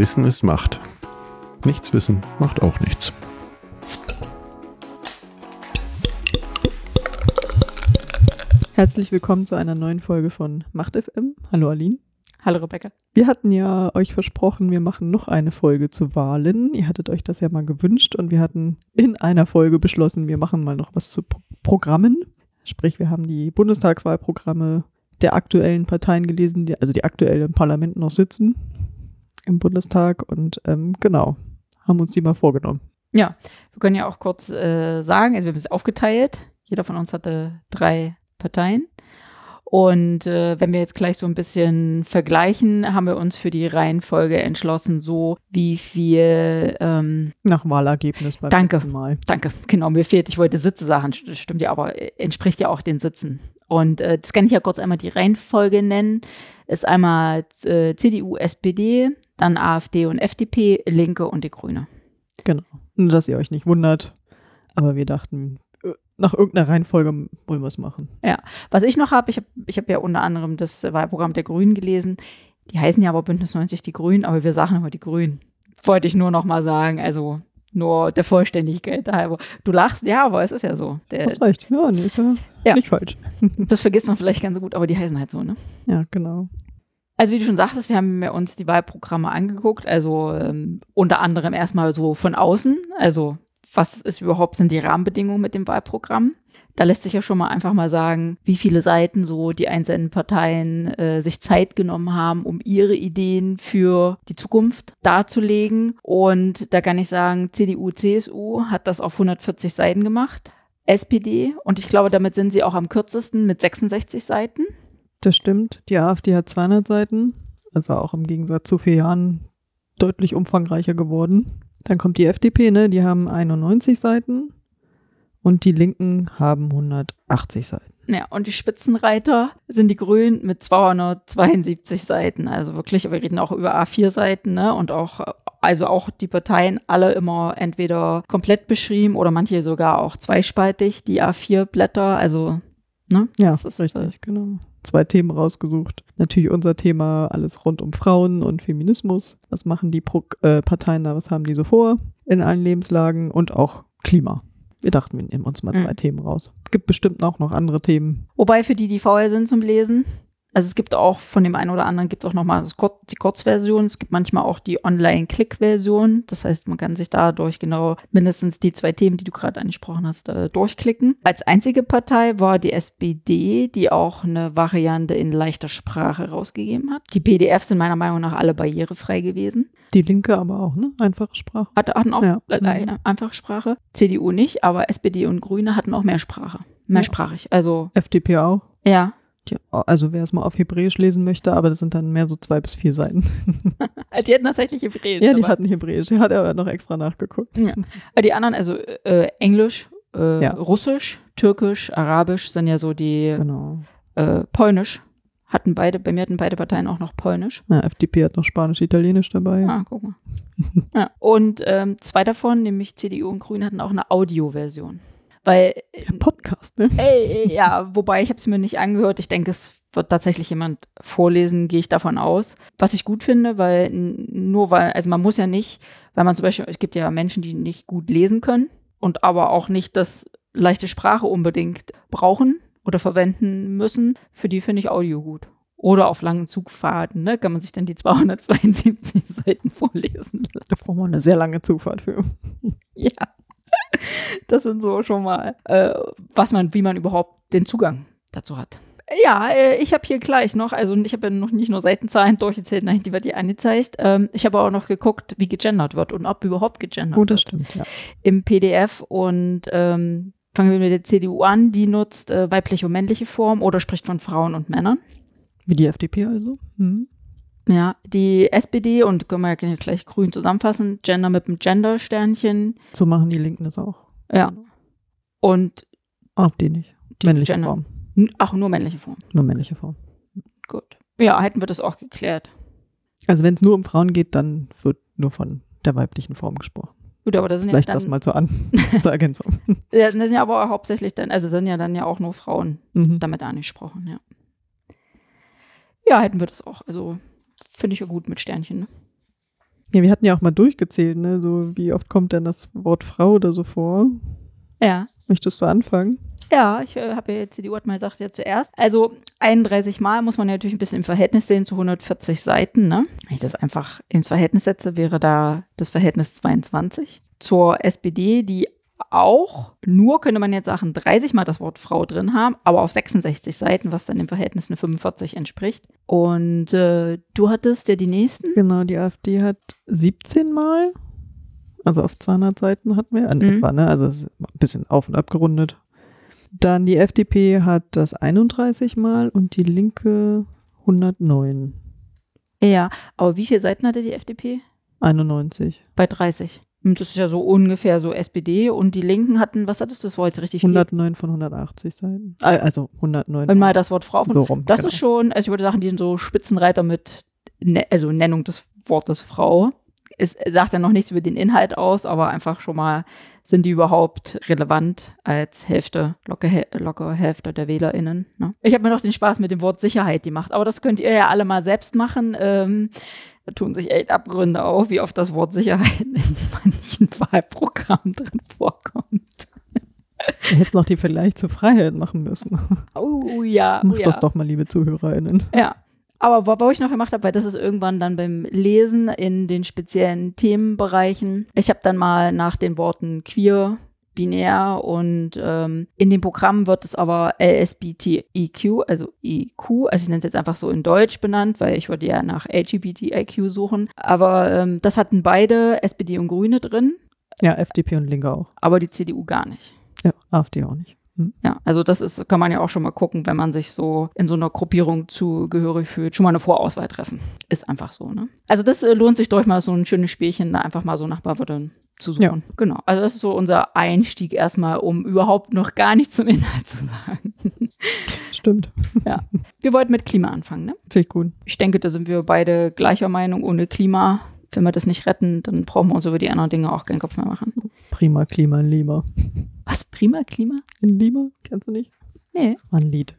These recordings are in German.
Wissen ist Macht. Nichts wissen macht auch nichts. Herzlich willkommen zu einer neuen Folge von Macht FM. Hallo Aline. Hallo Rebecca. Wir hatten ja euch versprochen, wir machen noch eine Folge zu Wahlen. Ihr hattet euch das ja mal gewünscht und wir hatten in einer Folge beschlossen, wir machen mal noch was zu Pro Programmen. Sprich, wir haben die Bundestagswahlprogramme der aktuellen Parteien gelesen, die, also die aktuell im Parlament noch sitzen, im Bundestag und ähm, genau, haben uns die mal vorgenommen. Ja, wir können ja auch kurz äh, sagen, also wir haben es aufgeteilt. Jeder von uns hatte drei Parteien. Und äh, wenn wir jetzt gleich so ein bisschen vergleichen, haben wir uns für die Reihenfolge entschlossen, so wie viel ähm, nach Wahlergebnis beim danke, Mal. Danke, genau, mir fehlt, ich wollte Sitze sagen, stimmt ja, aber äh, entspricht ja auch den Sitzen. Und äh, das kann ich ja kurz einmal die Reihenfolge nennen. Ist einmal äh, CDU, SPD, dann AfD und FDP, Linke und die Grüne. Genau. Nur, dass ihr euch nicht wundert. Aber wir dachten, nach irgendeiner Reihenfolge wollen wir es machen. Ja, was ich noch habe, ich habe ich hab ja unter anderem das Wahlprogramm der Grünen gelesen. Die heißen ja aber Bündnis 90 die Grünen, aber wir sagen immer die Grünen. Wollte ich nur noch mal sagen, also nur der Vollständigkeit halber. Du lachst, ja, aber es ist ja so. Der, Hast recht, ja, nee, ist ja, ja, nicht falsch. das vergisst man vielleicht ganz gut, aber die heißen halt so, ne? Ja, genau. Also wie du schon sagtest, wir haben uns die Wahlprogramme angeguckt, also ähm, unter anderem erstmal so von außen, also was ist überhaupt sind die Rahmenbedingungen mit dem Wahlprogramm. Da lässt sich ja schon mal einfach mal sagen, wie viele Seiten so die einzelnen Parteien äh, sich Zeit genommen haben, um ihre Ideen für die Zukunft darzulegen. Und da kann ich sagen, CDU, CSU hat das auf 140 Seiten gemacht. SPD, und ich glaube, damit sind sie auch am kürzesten mit 66 Seiten. Das stimmt. Die AfD hat 200 Seiten, also auch im Gegensatz zu vier Jahren deutlich umfangreicher geworden. Dann kommt die FDP, ne? Die haben 91 Seiten und die Linken haben 180 Seiten. Ja, und die Spitzenreiter sind die Grünen mit 272 Seiten. Also wirklich, wir reden auch über A4-Seiten, ne? Und auch, also auch die Parteien alle immer entweder komplett beschrieben oder manche sogar auch zweispaltig, die A4-Blätter. Also, ne? Ja, das ist richtig, äh, genau zwei Themen rausgesucht. Natürlich unser Thema, alles rund um Frauen und Feminismus. Was machen die Pro äh, Parteien da, was haben die so vor in allen Lebenslagen und auch Klima. Wir dachten, wir nehmen uns mal mhm. zwei Themen raus. Gibt bestimmt auch noch andere Themen. Wobei für die, die faul sind zum Lesen, also es gibt auch von dem einen oder anderen gibt auch nochmal die Kurzversion. Es gibt manchmal auch die Online-Click-Version. Das heißt, man kann sich dadurch genau mindestens die zwei Themen, die du gerade angesprochen hast, äh, durchklicken. Als einzige Partei war die SPD, die auch eine Variante in leichter Sprache rausgegeben hat. Die PDFs sind meiner Meinung nach alle barrierefrei gewesen. Die Linke aber auch, ne? Einfache Sprache. Hatte, hatten auch ja. äh, einfache Sprache. CDU nicht, aber SPD und Grüne hatten auch mehr Sprache. Mehrsprachig. Also. FDP auch. Ja, also wer es mal auf Hebräisch lesen möchte, aber das sind dann mehr so zwei bis vier Seiten. die hatten tatsächlich Hebräisch. Ja, die hatten Hebräisch. Die hat er noch extra nachgeguckt. Ja. Die anderen, also äh, Englisch, äh, ja. Russisch, Türkisch, Arabisch sind ja so die genau. äh, Polnisch. Hatten beide, bei mir hatten beide Parteien auch noch Polnisch. Ja, FDP hat noch Spanisch, Italienisch dabei. Ah, guck mal. ja. Und ähm, zwei davon, nämlich CDU und Grüne, hatten auch eine Audioversion. Weil. Ja, Podcast, ne? Ey, ja, wobei ich habe es mir nicht angehört. Ich denke, es wird tatsächlich jemand vorlesen, gehe ich davon aus. Was ich gut finde, weil nur weil, also man muss ja nicht, weil man zum Beispiel, es gibt ja Menschen, die nicht gut lesen können und aber auch nicht das leichte Sprache unbedingt brauchen oder verwenden müssen. Für die finde ich Audio gut. Oder auf langen Zugfahrten, ne, kann man sich dann die 272 Seiten vorlesen. Da braucht man eine sehr lange Zugfahrt für. ja. Das sind so schon mal, äh, was man, wie man überhaupt den Zugang dazu hat. Ja, äh, ich habe hier gleich noch, also ich habe ja noch nicht nur Seitenzahlen durchgezählt, nein, die wird hier angezeigt. Ähm, ich habe auch noch geguckt, wie gegendert wird und ob überhaupt gegendert wird. Oh, das stimmt, ja. Im PDF und ähm, fangen wir mit der CDU an, die nutzt äh, weibliche und männliche Form oder spricht von Frauen und Männern. Wie die FDP also? Mhm. Ja, die SPD und können wir ja gleich grün zusammenfassen, Gender mit dem Gender-Sternchen. So machen die Linken das auch. Ja. Und Auch die nicht. Die männliche Gender. Form. Ach, nur männliche Form. Nur männliche Form. Gut. Ja, hätten wir das auch geklärt. Also wenn es nur um Frauen geht, dann wird nur von der weiblichen Form gesprochen. Gut, aber das sind Vielleicht ja dann, das mal zur, An zur Ergänzung. ja, das sind ja aber hauptsächlich dann, also sind ja dann ja auch nur Frauen mhm. damit angesprochen, ja. Ja, hätten wir das auch. Also Finde ich ja gut mit Sternchen. Ne? Ja, wir hatten ja auch mal durchgezählt, ne? So, wie oft kommt denn das Wort Frau oder so vor? Ja. Möchtest du anfangen? Ja, ich äh, habe ja jetzt die Uhr mal gesagt, ja zuerst. Also 31 Mal muss man ja natürlich ein bisschen im Verhältnis sehen zu 140 Seiten. Ne? Wenn ich das einfach ins Verhältnis setze, wäre da das Verhältnis 22. Zur SPD, die auch nur, könnte man jetzt sagen, 30 Mal das Wort Frau drin haben, aber auf 66 Seiten, was dann im Verhältnis eine 45 entspricht. Und äh, du hattest ja die nächsten. Genau, die AfD hat 17 Mal. Also auf 200 Seiten hatten wir, Mhm. etwa, ne? Also ein bisschen auf und abgerundet. Dann die FDP hat das 31 Mal und die Linke 109. Ja, aber wie viele Seiten hatte die FDP? 91. Bei 30. Und das ist ja so ungefähr so SPD und die Linken hatten, was hattest du, das war jetzt richtig 109 von 180 Seiten. Äh, Also 109. viel. Wenn mal das Wort Frau von so rum. Das genau. ist schon, also ich würde sagen, die sind so Spitzenreiter mit, ne also Nennung des Wortes Frau. Es sagt ja noch nichts über den Inhalt aus, aber einfach schon mal, sind die überhaupt relevant als Hälfte, locker, locker Hälfte der WählerInnen. Ne? Ich habe mir noch den Spaß mit dem Wort Sicherheit gemacht, aber das könnt ihr ja alle mal selbst machen. Ähm, da tun sich echt Abgründe auf, wie oft das Wort Sicherheit in manchen Wahlprogrammen drin vorkommt. Hättest noch den Vergleich zur Freiheit machen müssen. Oh ja, oh, Mach ja. das doch mal, liebe ZuhörerInnen. Ja. Aber wo, wo ich noch gemacht habe, weil das ist irgendwann dann beim Lesen in den speziellen Themenbereichen. Ich habe dann mal nach den Worten queer, binär und ähm, in dem Programm wird es aber LSBTIQ, also IQ, also ich nenne es jetzt einfach so in Deutsch benannt, weil ich wollte ja nach LGBTIQ suchen. Aber ähm, das hatten beide, SPD und Grüne drin, Ja, FDP und Linke auch. aber die CDU gar nicht. Ja, AfD auch nicht. Hm. Ja, also das ist, kann man ja auch schon mal gucken, wenn man sich so in so einer Gruppierung zugehörig fühlt, schon mal eine Vorauswahl treffen. Ist einfach so, ne? Also das äh, lohnt sich durch mal so ein schönes Spielchen, da einfach mal so Nachbarwörtern zu suchen. Ja. Genau. Also das ist so unser Einstieg erstmal, um überhaupt noch gar nichts zum Inhalt zu sagen. Stimmt. Wir wollten mit Klima anfangen, ne? Finde ich gut. Ich denke, da sind wir beide gleicher Meinung. Ohne Klima, wenn wir das nicht retten, dann brauchen wir uns über die anderen Dinge auch keinen Kopf mehr machen. Prima Klima in Lima. Was? Prima Klima? In Lima? Kennst du nicht? Nee. War ein Lied.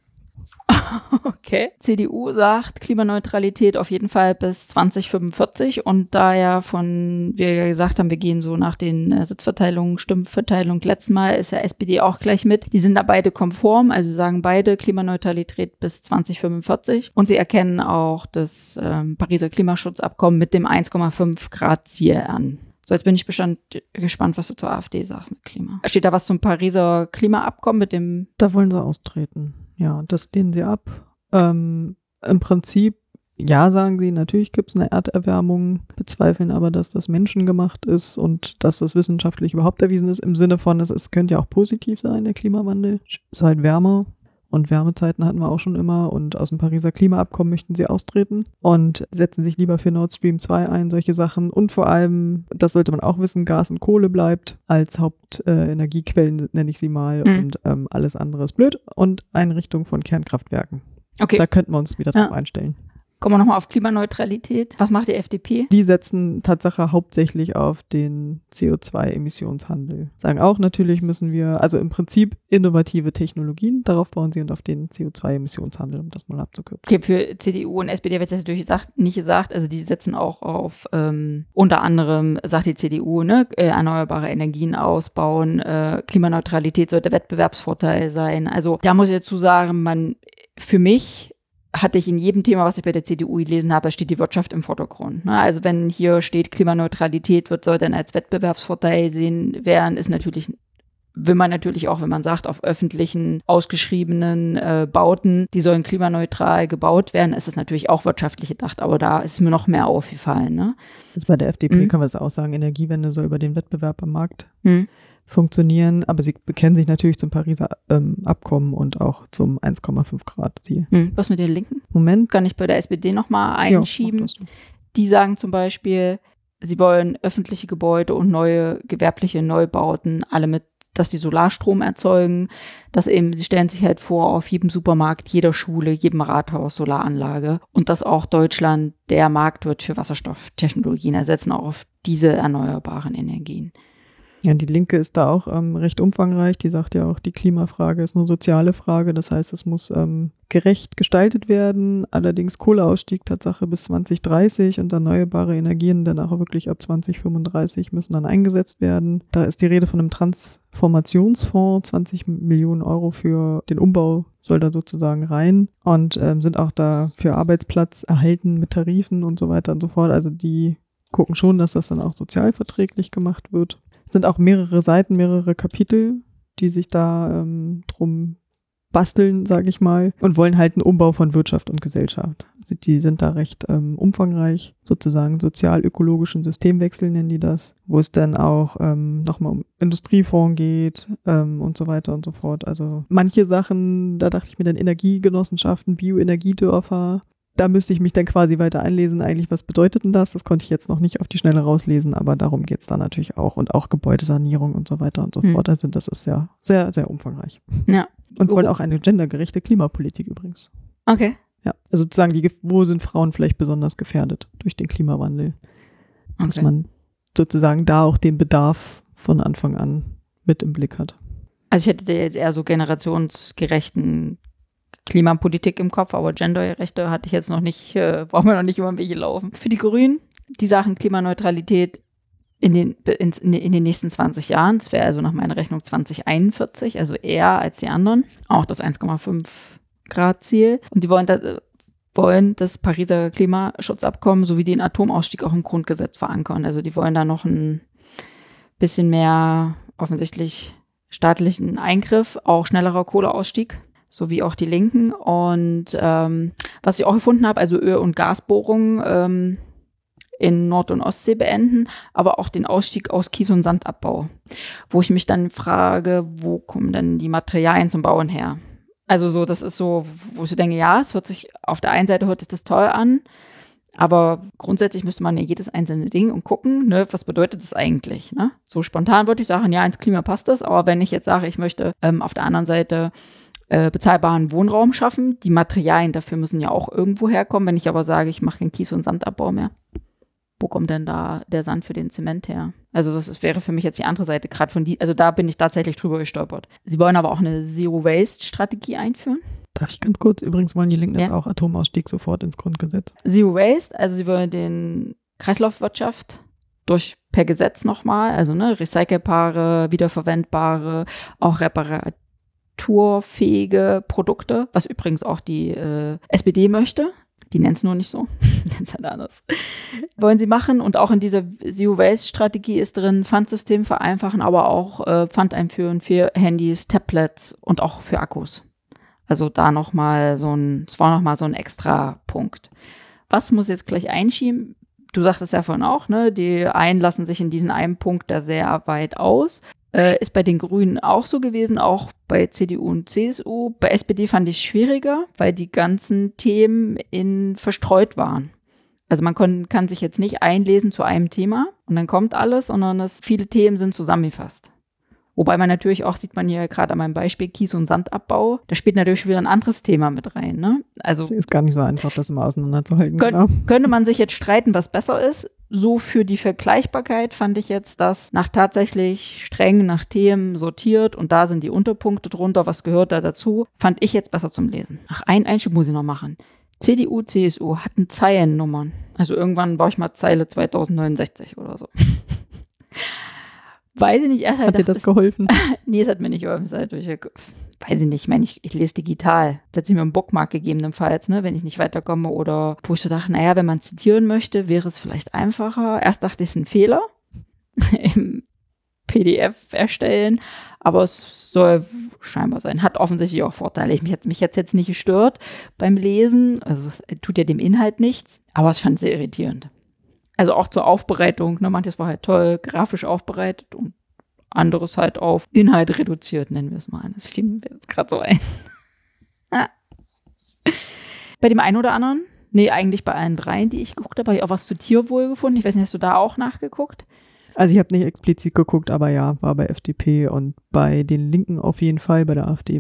Okay. CDU sagt Klimaneutralität auf jeden Fall bis 2045 und da ja von, wir ja gesagt haben, wir gehen so nach den äh, Sitzverteilungen, Stimmverteilung letzten Mal, ist ja SPD auch gleich mit. Die sind da beide konform, also sagen beide Klimaneutralität bis 2045 und sie erkennen auch das ähm, Pariser Klimaschutzabkommen mit dem 1,5 Grad Ziel an. So, jetzt bin ich bestand, gespannt, was du zur AfD sagst mit Klima. Steht da was zum Pariser Klimaabkommen mit dem Da wollen sie austreten. Ja, das lehnen sie ab. Ähm, Im Prinzip, ja, sagen sie, natürlich gibt es eine Erderwärmung, bezweifeln aber, dass das menschengemacht ist und dass das wissenschaftlich überhaupt erwiesen ist, im Sinne von, es, es könnte ja auch positiv sein, der Klimawandel. Es ist halt wärmer und Wärmezeiten hatten wir auch schon immer und aus dem Pariser Klimaabkommen möchten sie austreten und setzen sich lieber für Nord Stream 2 ein, solche Sachen. Und vor allem, das sollte man auch wissen, Gas und Kohle bleibt als Hauptenergiequellen, äh, nenne ich sie mal, Mhm. und ähm, alles andere ist blöd. Und Einrichtung von Kernkraftwerken. Okay. Da könnten wir uns wieder Ja. drauf einstellen. Kommen wir nochmal auf Klimaneutralität. Was macht die FDP? Die setzen Tatsache hauptsächlich auf den CO2-Emissionshandel. Sagen auch, natürlich müssen wir, also im Prinzip innovative Technologien darauf bauen sie und auf den CO2-Emissionshandel, um das mal abzukürzen. Okay, für CDU und SPD wird es jetzt natürlich gesagt, nicht gesagt. Also die setzen auch auf ähm, unter anderem, sagt die CDU, ne, äh, erneuerbare Energien ausbauen, äh, Klimaneutralität sollte Wettbewerbsvorteil sein. Also da muss ich dazu sagen, man für mich hatte ich in jedem Thema, was ich bei der CDU gelesen habe, steht die Wirtschaft im Vordergrund. Ne? Also wenn hier steht, Klimaneutralität wird, soll dann als Wettbewerbsvorteil sehen werden, ist natürlich will man natürlich auch, wenn man sagt, auf öffentlichen, ausgeschriebenen äh, Bauten, die sollen klimaneutral gebaut werden, ist es natürlich auch wirtschaftlich gedacht, aber da ist mir noch mehr aufgefallen. Ne? Das bei der FDP Mhm. können wir das auch sagen, Energiewende soll über den Wettbewerb am Markt Hm. Funktionieren, aber sie bekennen sich natürlich zum Pariser ähm, Abkommen und auch zum 1,5 Grad Ziel. Hm. Was mit den Linken? Moment. Kann ich bei der SPD nochmal Ja, einschieben. doch. Die sagen zum Beispiel, sie wollen öffentliche Gebäude und neue gewerbliche Neubauten alle mit, dass die Solarstrom erzeugen, dass eben, sie stellen sich halt vor, auf jedem Supermarkt, jeder Schule, jedem Rathaus Solaranlage und dass auch Deutschland der Markt wird für Wasserstofftechnologien, ersetzen auch auf diese erneuerbaren Energien. Ja, die Linke ist da auch ähm, recht umfangreich. Die sagt ja auch, die Klimafrage ist eine soziale Frage. Das heißt, es muss ähm, gerecht gestaltet werden. Allerdings Kohleausstieg Tatsache bis 2030 und erneuerbare Energien dann auch wirklich ab 2035 müssen dann eingesetzt werden. Da ist die Rede von einem Transformationsfonds, 20 Millionen Euro für den Umbau soll da sozusagen rein und ähm, sind auch da für Arbeitsplatz erhalten mit Tarifen und so weiter und so fort. Also die gucken schon, dass das dann auch sozialverträglich gemacht wird sind auch mehrere Seiten, mehrere Kapitel, die sich da ähm, drum basteln, sage ich mal, und wollen halt einen Umbau von Wirtschaft und Gesellschaft. Also die sind da recht ähm, umfangreich, sozusagen sozial-ökologischen Systemwechsel nennen die das, wo es dann auch ähm, nochmal um Industriefonds geht ähm, und so weiter und so fort. Also manche Sachen, da dachte ich mir dann Energiegenossenschaften, Bioenergiedörfer, da müsste ich mich dann quasi weiter einlesen, eigentlich, was bedeutet denn das? Das konnte ich jetzt noch nicht auf die Schnelle rauslesen, aber darum geht es dann natürlich auch. Und auch Gebäudesanierung und so weiter und so hm. fort. Also das ist ja sehr, sehr umfangreich. Ja. Und wollen auch eine gendergerechte Klimapolitik übrigens. Okay. Ja, also sozusagen, die, wo sind Frauen vielleicht besonders gefährdet durch den Klimawandel? Okay. Dass man sozusagen da auch den Bedarf von Anfang an mit im Blick hat. Also ich hätte jetzt eher so generationsgerechten Klimapolitik im Kopf, aber Genderrechte hatte ich jetzt noch nicht, äh, brauchen wir noch nicht über welche laufen. Für die Grünen, die Sachen Klimaneutralität in den, in, in den nächsten 20 Jahren, das wäre also nach meiner Rechnung 2041, also eher als die anderen, auch das 1,5 Grad Ziel. Und die wollen, da, wollen das Pariser Klimaschutzabkommen sowie den Atomausstieg auch im Grundgesetz verankern. Also die wollen da noch ein bisschen mehr offensichtlich staatlichen Eingriff, auch schnellerer Kohleausstieg so wie auch die Linken. Und ähm, was ich auch gefunden habe, also Öl- und Gasbohrungen ähm, in Nord- und Ostsee beenden, aber auch den Ausstieg aus Kies- und Sandabbau, wo ich mich dann frage, wo kommen denn die Materialien zum Bauen her? Also so, das ist so, wo ich denke, ja, es hört sich, auf der einen Seite hört sich das toll an, aber grundsätzlich müsste man ja jedes einzelne Ding und gucken, ne, was bedeutet das eigentlich? Ne? So spontan würde ich sagen, ja, ins Klima passt das, aber wenn ich jetzt sage, ich möchte ähm, auf der anderen Seite äh, bezahlbaren Wohnraum schaffen. Die Materialien dafür müssen ja auch irgendwo herkommen. Wenn ich aber sage, ich mache keinen Kies- und Sandabbau mehr, wo kommt denn da der Sand für den Zement her? Also das ist, wäre für mich jetzt die andere Seite gerade von die, also da bin ich tatsächlich drüber gestolpert. Sie wollen aber auch eine Zero-Waste-Strategie einführen. Darf ich ganz kurz? Übrigens wollen die Linken ja. auch Atomausstieg sofort ins Grundgesetz. Zero Waste, also sie wollen den Kreislaufwirtschaft durch per Gesetz nochmal, also ne, recycelbare, wiederverwendbare, auch reparative retourfähige Produkte, was übrigens auch die äh, SPD möchte. Die nennt es nur nicht so, nennt es halt anders. Wollen sie machen und auch in dieser Zero-Waste-Strategie ist drin, Pfandsystem vereinfachen, aber auch äh, Pfand einführen für Handys, Tablets und auch für Akkus. Also da nochmal so ein, es war nochmal so ein extra Punkt. Was muss jetzt gleich einschieben? Du sagtest ja vorhin auch, ne? Die einen lassen sich in diesen einen Punkt da sehr weit aus. Äh, ist bei den Grünen auch so gewesen, auch bei CDU und CSU. Bei SPD fand ich es schwieriger, weil die ganzen Themen in verstreut waren. Also man kann, kann sich jetzt nicht einlesen zu einem Thema und dann kommt alles, sondern es, viele Themen sind zusammengefasst. Wobei man natürlich auch, sieht man hier gerade an meinem Beispiel Kies- und Sandabbau, da spielt natürlich wieder ein anderes Thema mit rein. Ne? Also es ist gar nicht so einfach, das immer auseinanderzuhalten. Könnt, genau. Könnte man sich jetzt streiten, was besser ist. So für die Vergleichbarkeit fand ich jetzt das nach tatsächlich streng nach Themen sortiert und da sind die Unterpunkte drunter, was gehört da dazu, fand ich jetzt besser zum Lesen. Ach, ein Einschub muss ich noch machen. CDU, CSU hatten Zeilennummern. Also irgendwann war ich mal Zeile 2069 oder so. Weiß ich nicht. Erst hat halt dir das geholfen? nee, es hat mir nicht geholfen. Halt durch, weiß ich nicht. Ich meine, ich, ich lese digital. Hat sie mir einen Bookmark gegebenenfalls, ne, wenn ich nicht weiterkomme. Oder wo ich so dachte, naja, wenn man zitieren möchte, wäre es vielleicht einfacher. Erst dachte ich, es ist ein Fehler im PDF erstellen. Aber es soll scheinbar sein. Hat offensichtlich auch Vorteile. Ich, mich hat mich jetzt, jetzt nicht gestört beim Lesen. Also es tut ja dem Inhalt nichts. Aber ich fand es sehr irritierend. Also auch zur Aufbereitung. Ne? Manches war halt toll grafisch aufbereitet und anderes halt auf Inhalt reduziert, nennen wir es mal. Das fiel mir jetzt gerade so ein. bei dem einen oder anderen, nee, eigentlich bei allen dreien, die ich geguckt habe, habe ich auch was zu Tierwohl gefunden. Ich weiß nicht, hast du da auch nachgeguckt? Also ich habe nicht explizit geguckt, aber ja, war bei FDP und bei den Linken auf jeden Fall, bei der AfD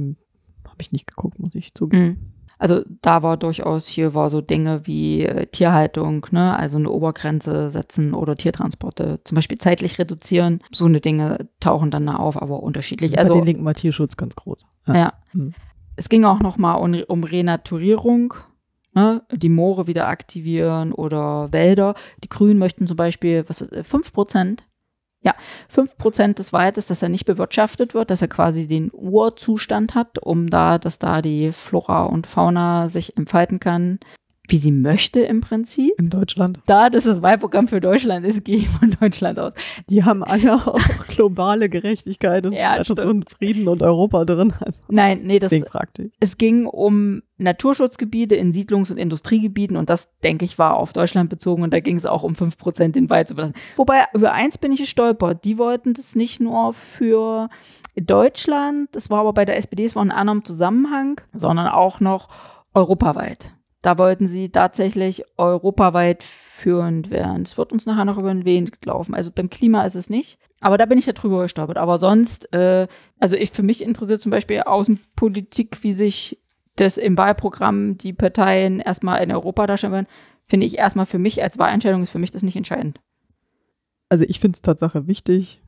habe ich nicht geguckt, muss ich zugeben. Also da war durchaus, hier war so Dinge wie äh, Tierhaltung, ne, also eine Obergrenze setzen oder Tiertransporte zum Beispiel zeitlich reduzieren. So eine Dinge tauchen dann da auf, aber unterschiedlich. Bei Also den Linken war Tierschutz ganz groß. ja. Hm. Es ging auch nochmal um, um Renaturierung, ne? die Moore wieder aktivieren oder Wälder. Die Grünen möchten zum Beispiel, was ist, 5 Prozent? Ja, 5 Prozent des Waldes, dass er nicht bewirtschaftet wird, dass er quasi den Urzustand hat, um da, dass da die Flora und Fauna sich entfalten kann, wie sie möchte im Prinzip. In Deutschland. Da das das Wahlprogramm für Deutschland ist, gehe ich von Deutschland aus. Die haben alle auch globale Gerechtigkeit und, Ja, und Frieden und Europa drin. Also, Nein, nee, das, ich. Es ging um Naturschutzgebiete in Siedlungs- und Industriegebieten und das, denke ich, war auf Deutschland bezogen und da ging es auch um 5% den Wald zu belassen. Wobei, über eins bin ich gestolpert. Die wollten das nicht nur für Deutschland, das war aber bei der SPD, es war in anderem Zusammenhang, sondern auch noch europaweit. Da wollten sie tatsächlich europaweit führend werden. Es wird uns nachher noch über den Weg laufen. Also beim Klima ist es nicht. Aber da bin ich darüber gestolpert. Aber sonst, äh, also ich für mich interessiert zum Beispiel Außenpolitik, wie sich das im Wahlprogramm die Parteien erstmal in Europa darstellen werden, finde ich erstmal für mich als Wahlentscheidung ist für mich das nicht entscheidend. Also ich finde es Tatsache wichtig,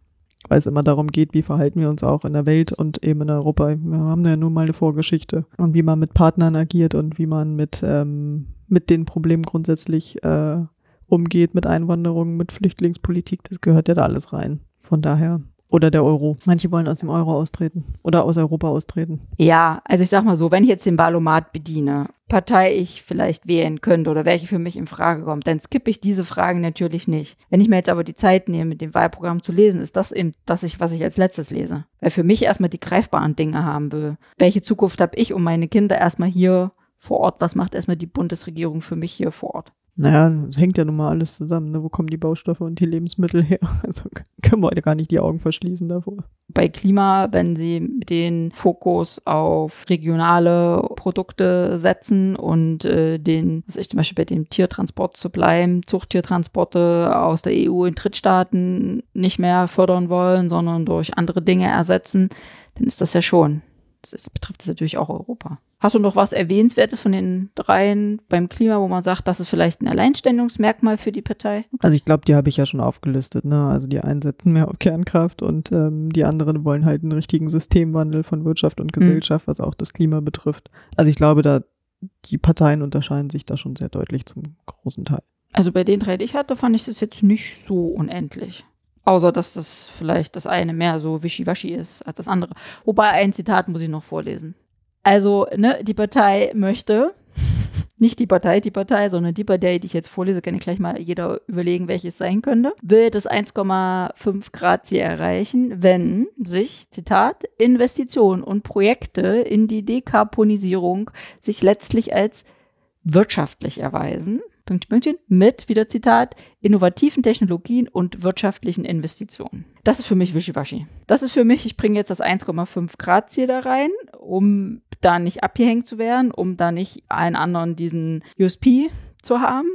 weil es immer darum geht, wie verhalten wir uns auch in der Welt und eben in Europa. Wir haben ja nun mal eine Vorgeschichte und wie man mit Partnern agiert und wie man mit, ähm, mit den Problemen grundsätzlich äh, umgeht, mit Einwanderung, mit Flüchtlingspolitik, das gehört ja da alles rein. Von daher. Oder der Euro. Manche wollen aus dem Euro austreten oder aus Europa austreten. Ja, also ich sag mal so, wenn ich jetzt den Wahlomat bediene, Partei ich vielleicht wählen könnte oder welche für mich in Frage kommt, dann skippe ich diese Fragen natürlich nicht. Wenn ich mir jetzt aber die Zeit nehme, mit dem Wahlprogramm zu lesen, ist das eben das, was ich als letztes lese. Weil für mich erstmal die greifbaren Dinge haben will. Welche Zukunft habe ich und meine Kinder erstmal hier vor Ort? Was macht erstmal die Bundesregierung für mich hier vor Ort? Naja, es hängt ja nun mal alles zusammen. Ne? Wo kommen die Baustoffe und die Lebensmittel her? Also können wir heute gar nicht die Augen verschließen davor. bei Klima, wenn sie den Fokus auf regionale Produkte setzen und äh, den, was ich zum Beispiel bei dem Tiertransport zu bleiben, Zuchttiertransporte aus der EU in Drittstaaten nicht mehr fördern wollen, sondern durch andere Dinge ersetzen, dann ist das ja schon. Das ist, betrifft das natürlich auch Europa. Hast du noch was Erwähnenswertes von den dreien beim Klima, wo man sagt, das ist vielleicht ein Alleinstellungsmerkmal für die Partei? Also ich glaube, die habe ich ja schon aufgelistet. Ne? Also die einen setzen mehr auf Kernkraft und ähm, die anderen wollen halt einen richtigen Systemwandel von Wirtschaft und Gesellschaft, was auch das Klima betrifft. Also ich glaube, da die Parteien unterscheiden sich da schon sehr deutlich zum großen Teil. Also bei den drei, die ich hatte, fand ich das jetzt nicht so unendlich. Außer, dass das vielleicht das eine mehr so wischiwaschi ist als das andere. Wobei ein Zitat muss ich noch vorlesen. Also, ne, die Partei möchte, nicht die Partei, die Partei, sondern die Partei, die ich jetzt vorlese, kann ich gleich mal jeder überlegen, welches sein könnte, will das 1,5 Grad Ziel erreichen, wenn sich, Zitat, Investitionen und Projekte in die Dekarbonisierung sich letztlich als wirtschaftlich erweisen. Pünktchen, Pünktchen, mit, wieder Zitat, innovativen Technologien und wirtschaftlichen Investitionen. Das ist für mich Wischiwaschi. Das ist für mich, ich bringe jetzt das 1,5 Grad Ziel da rein, um da nicht abgehängt zu werden, um da nicht allen anderen diesen USP zu haben.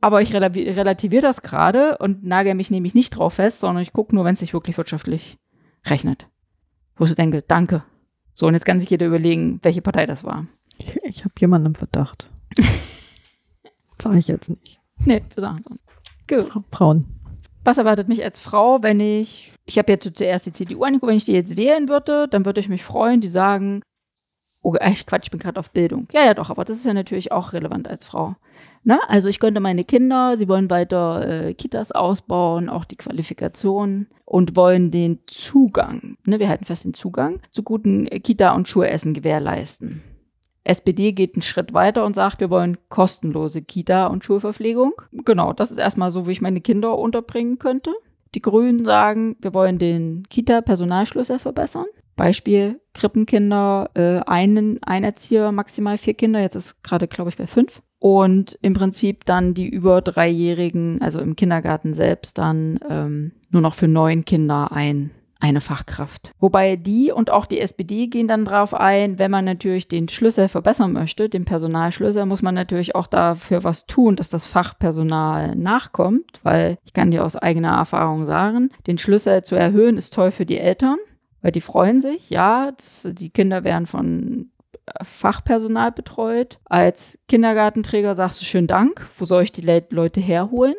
Aber ich relativiere das gerade und nagel mich nämlich nicht drauf fest, sondern ich gucke nur, wenn es sich wirklich wirtschaftlich rechnet. Wo ich denke, danke. So, und jetzt kann sich jeder überlegen, welche Partei das war. Ich habe jemanden im Verdacht. Sage ich jetzt nicht. Nee, wir sagen so. Gut. Fra- Frauen. Was erwartet mich als Frau, wenn ich, ich habe jetzt zuerst die CDU angeguckt, wenn ich die jetzt wählen würde, dann würde ich mich freuen, die sagen, oh, echt Quatsch, ich bin gerade auf Bildung. Ja, ja, doch, aber das ist ja natürlich auch relevant als Frau. Ne? Also ich könnte meine Kinder, sie wollen weiter äh, Kitas ausbauen, auch die Qualifikation und wollen den Zugang, ne, wir halten fest den Zugang zu guten äh, Kita- und Schulessen gewährleisten. SPD geht einen Schritt weiter und sagt, wir wollen kostenlose Kita- und Schulverpflegung. Genau, das ist erstmal so, wie ich meine Kinder unterbringen könnte. Die Grünen sagen, wir wollen den Kita-Personalschlüssel verbessern. Beispiel Krippenkinder, äh, einen Einerzieher, maximal vier Kinder, jetzt ist gerade, glaube ich, bei fünf. Und im Prinzip dann die über Dreijährigen, also im Kindergarten selbst, dann ähm, nur noch für neun Kinder ein eine Fachkraft. Wobei die und auch die SPD gehen dann drauf ein, wenn man natürlich den Schlüssel verbessern möchte, den Personalschlüssel, muss man natürlich auch dafür was tun, dass das Fachpersonal nachkommt, weil ich kann dir aus eigener Erfahrung sagen, den Schlüssel zu erhöhen ist toll für die Eltern, weil die freuen sich, ja, das, die Kinder werden von Fachpersonal betreut. Als Kindergartenträger sagst du schönen Dank, wo soll ich die Le Leute herholen?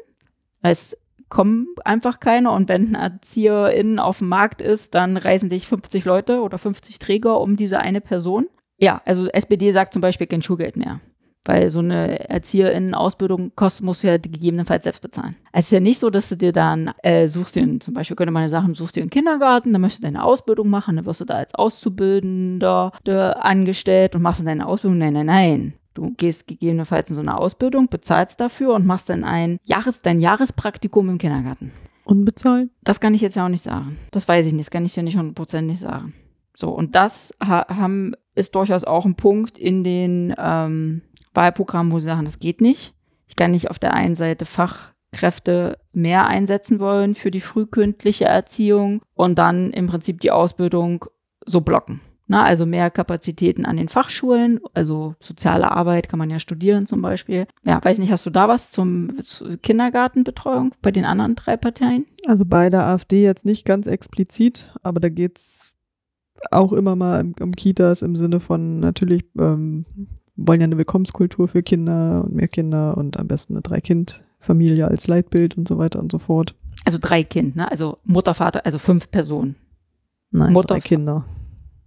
Es kommen einfach keine und wenn ein Erzieherin auf dem Markt ist, dann reisen sich 50 Leute oder 50 Träger um diese eine Person. Ja, also SPD sagt zum Beispiel kein Schulgeld mehr. Weil so eine Erzieherinnen-Ausbildung kostet, musst du ja gegebenenfalls selbst bezahlen. Es ist ja nicht so, dass du dir dann äh, suchst dir, zum Beispiel könnte man sagen, suchst dir einen Kindergarten, dann möchtest du deine Ausbildung machen, dann wirst du da als Auszubildender angestellt und machst dann deine Ausbildung. Nein, nein, nein. Du gehst gegebenenfalls in so eine Ausbildung, bezahlst dafür und machst dann ein Jahres, dein Jahrespraktikum im Kindergarten. Unbezahlt? Das kann ich jetzt ja auch nicht sagen. Das weiß ich nicht, das kann ich ja nicht hundertprozentig sagen. So, und das ha haben, ist durchaus auch ein Punkt in den ähm, Wahlprogrammen, wo sie sagen, das geht nicht. Ich kann nicht auf der einen Seite Fachkräfte mehr einsetzen wollen für die frühkindliche Erziehung und dann im Prinzip die Ausbildung so blocken. Na, also mehr Kapazitäten an den Fachschulen, also soziale Arbeit kann man ja studieren zum Beispiel. Ja, weiß nicht, hast du da was zum Kindergartenbetreuung bei den anderen drei Parteien? Also bei der AfD jetzt nicht ganz explizit, aber da geht's auch immer mal um, um Kitas im Sinne von natürlich ähm, wollen ja eine Willkommenskultur für Kinder und mehr Kinder und am besten eine Drei-Kind-Familie als Leitbild und so weiter und so fort. Also drei Kind, ne? Also Mutter, Vater, also fünf Personen. Nein, Mutter, drei Kinder.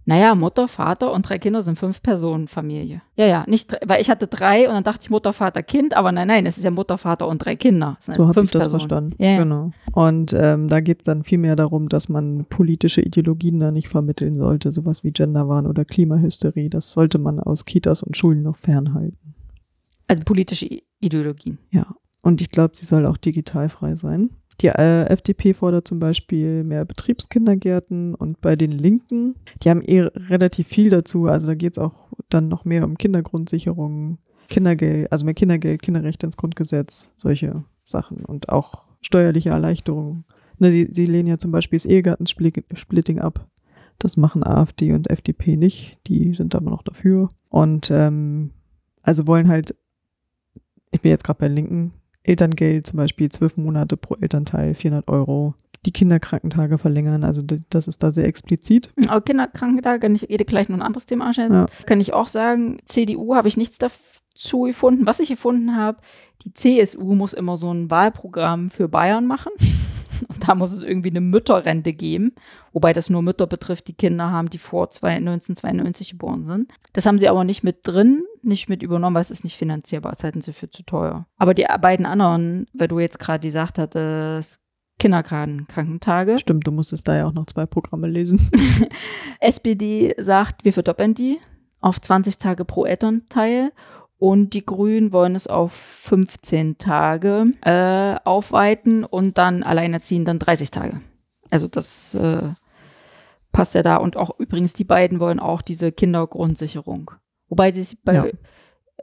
Naja, Mutter, Vater und drei Kinder sind fünf Personen Familie. Ja, ja, nicht, weil ich hatte drei und dann dachte ich Mutter, Vater, Kind, aber nein, nein, es ist ja Mutter, Vater und drei Kinder. So also habe ich das Personen. verstanden. Ja. Genau. Und ähm, da geht es dann viel mehr darum, dass man politische Ideologien da nicht vermitteln sollte, sowas wie Genderwahn oder Klimahysterie. Das sollte man aus Kitas und Schulen noch fernhalten. Also politische Ideologien. Ja. Und ich glaube, sie soll auch digital frei sein. Die äh, FDP fordert zum Beispiel mehr Betriebskindergärten und bei den Linken, die haben eh relativ viel dazu. Also da geht es auch dann noch mehr um Kindergrundsicherung, Kindergeld, also mehr Kindergeld, Kinderrechte ins Grundgesetz, solche Sachen und auch steuerliche Erleichterungen. Ne, sie, sie lehnen ja zum Beispiel das Ehegattensplitting ab. Das machen AfD und FDP nicht. Die sind aber noch dafür. Und ähm, also wollen halt, ich bin jetzt gerade bei Linken, Elterngeld zum Beispiel zwölf Monate pro Elternteil, 400 Euro. Die Kinderkrankentage verlängern, also das ist da sehr explizit. Aber Kinderkrankentage, kann ich jede gleich noch ein anderes Thema anstellen. Ja. Kann ich auch sagen, CDU habe ich nichts dazu gefunden. Was ich gefunden habe, die CSU muss immer so ein Wahlprogramm für Bayern machen. Und da muss es irgendwie eine Mütterrente geben, wobei das nur Mütter betrifft, die Kinder haben, die vor zwei- 1992 geboren sind. Das haben sie aber nicht mit drin, nicht mit übernommen, weil es ist nicht finanzierbar, das halten sie für zu teuer. Aber die beiden anderen, weil du jetzt gerade gesagt hattest, Kinderkrankentage, Stimmt, du musstest da ja auch noch zwei Programme lesen. SPD sagt, wir verdoppeln die auf 20 Tage pro Elternteil und die Grünen wollen es auf 15 Tage äh, aufweiten und dann alleinerziehend dann 30 Tage. Also das äh, passt ja da. Und auch übrigens, die beiden wollen auch diese Kindergrundsicherung. Wobei die sich bei Ja.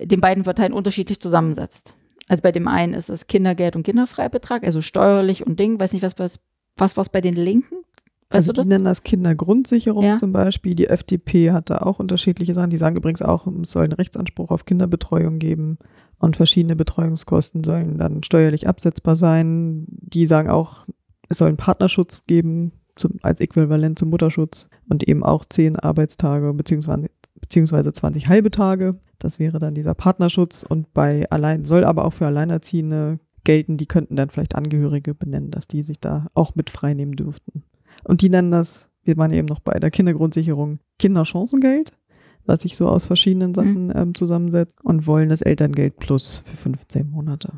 den beiden Parteien unterschiedlich zusammensetzt. Also bei dem einen ist es Kindergeld und Kinderfreibetrag, also steuerlich und Ding. Weiß nicht, was was was was bei den Linken. Weißt also die das? nennen das Kindergrundsicherung Ja. zum Beispiel. Die FDP hat da auch unterschiedliche Sachen. Die sagen übrigens auch, es soll einen Rechtsanspruch auf Kinderbetreuung geben und verschiedene Betreuungskosten sollen dann steuerlich absetzbar sein. Die sagen auch, es soll einen Partnerschutz geben zum, als Äquivalent zum Mutterschutz und eben auch zehn Arbeitstage beziehungsweise, beziehungsweise 20 halbe Tage. Das wäre dann dieser Partnerschutz und bei allein soll aber auch für Alleinerziehende gelten, die könnten dann vielleicht Angehörige benennen, dass die sich da auch mit freinehmen dürften. Und die nennen das, wir waren eben noch bei der Kindergrundsicherung, Kinderchancengeld, was sich so aus verschiedenen Sachen ähm, zusammensetzt und wollen das Elterngeld plus für 15 Monate.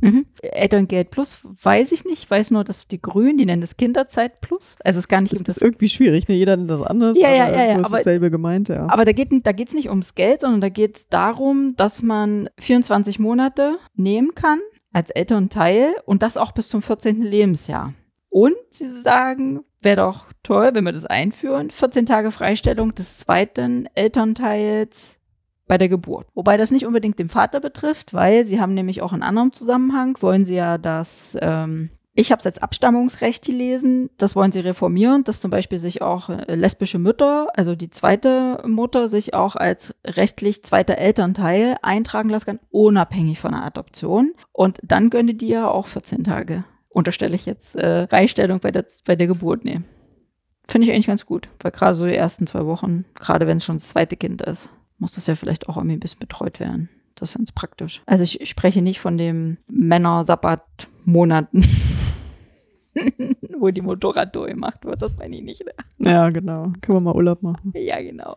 Mhm. Elterngeld Plus weiß ich nicht. Ich weiß nur, dass die Grünen, die nennen das Kinderzeit Plus. Also es ist gar nicht Das um ist das. irgendwie schwierig, ne? Jeder nennt das anders, Ja, ja, aber ja, ja, ist aber- dasselbe gemeint, ja. Aber da geht da geht's nicht ums Geld, sondern da geht es darum, dass man 24 Monate nehmen kann als Elternteil und das auch bis zum 14. Lebensjahr. Und sie sagen, wäre doch toll, wenn wir das einführen, 14 Tage Freistellung des zweiten Elternteils bei der Geburt. Wobei das nicht unbedingt den Vater betrifft, weil sie haben nämlich auch in anderem Zusammenhang, wollen sie ja das, ähm, ich habe es als Abstammungsrecht gelesen, das wollen sie reformieren, dass zum Beispiel sich auch äh, lesbische Mütter, also die zweite Mutter, sich auch als rechtlich zweiter Elternteil eintragen lassen kann, unabhängig von der Adoption. Und dann gönne die ja auch 14 Tage. Unterstelle ich jetzt äh, Freistellung bei der, bei der Geburt nehmen. Finde ich eigentlich ganz gut, weil gerade so die ersten zwei Wochen, gerade wenn es schon das zweite Kind ist, muss das ja vielleicht auch irgendwie ein bisschen betreut werden. Das ist ganz praktisch. Also ich spreche nicht von dem Männer-Sabbat-Monaten, wo die Motorradtour gemacht wird. Das meine ich nicht. Ne? Ja, genau. Können wir mal Urlaub machen. Ja, genau.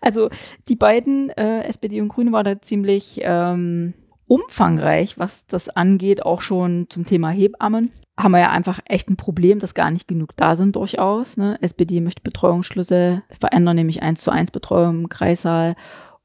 Also die beiden, äh, SPD und Grüne, waren da ziemlich ähm, umfangreich, was das angeht, auch schon zum Thema Hebammen. Haben wir ja einfach echt ein Problem, dass gar nicht genug da sind durchaus. Ne? SPD möchte Betreuungsschlüsse verändern, nämlich 1 zu 1 Betreuung im Kreissaal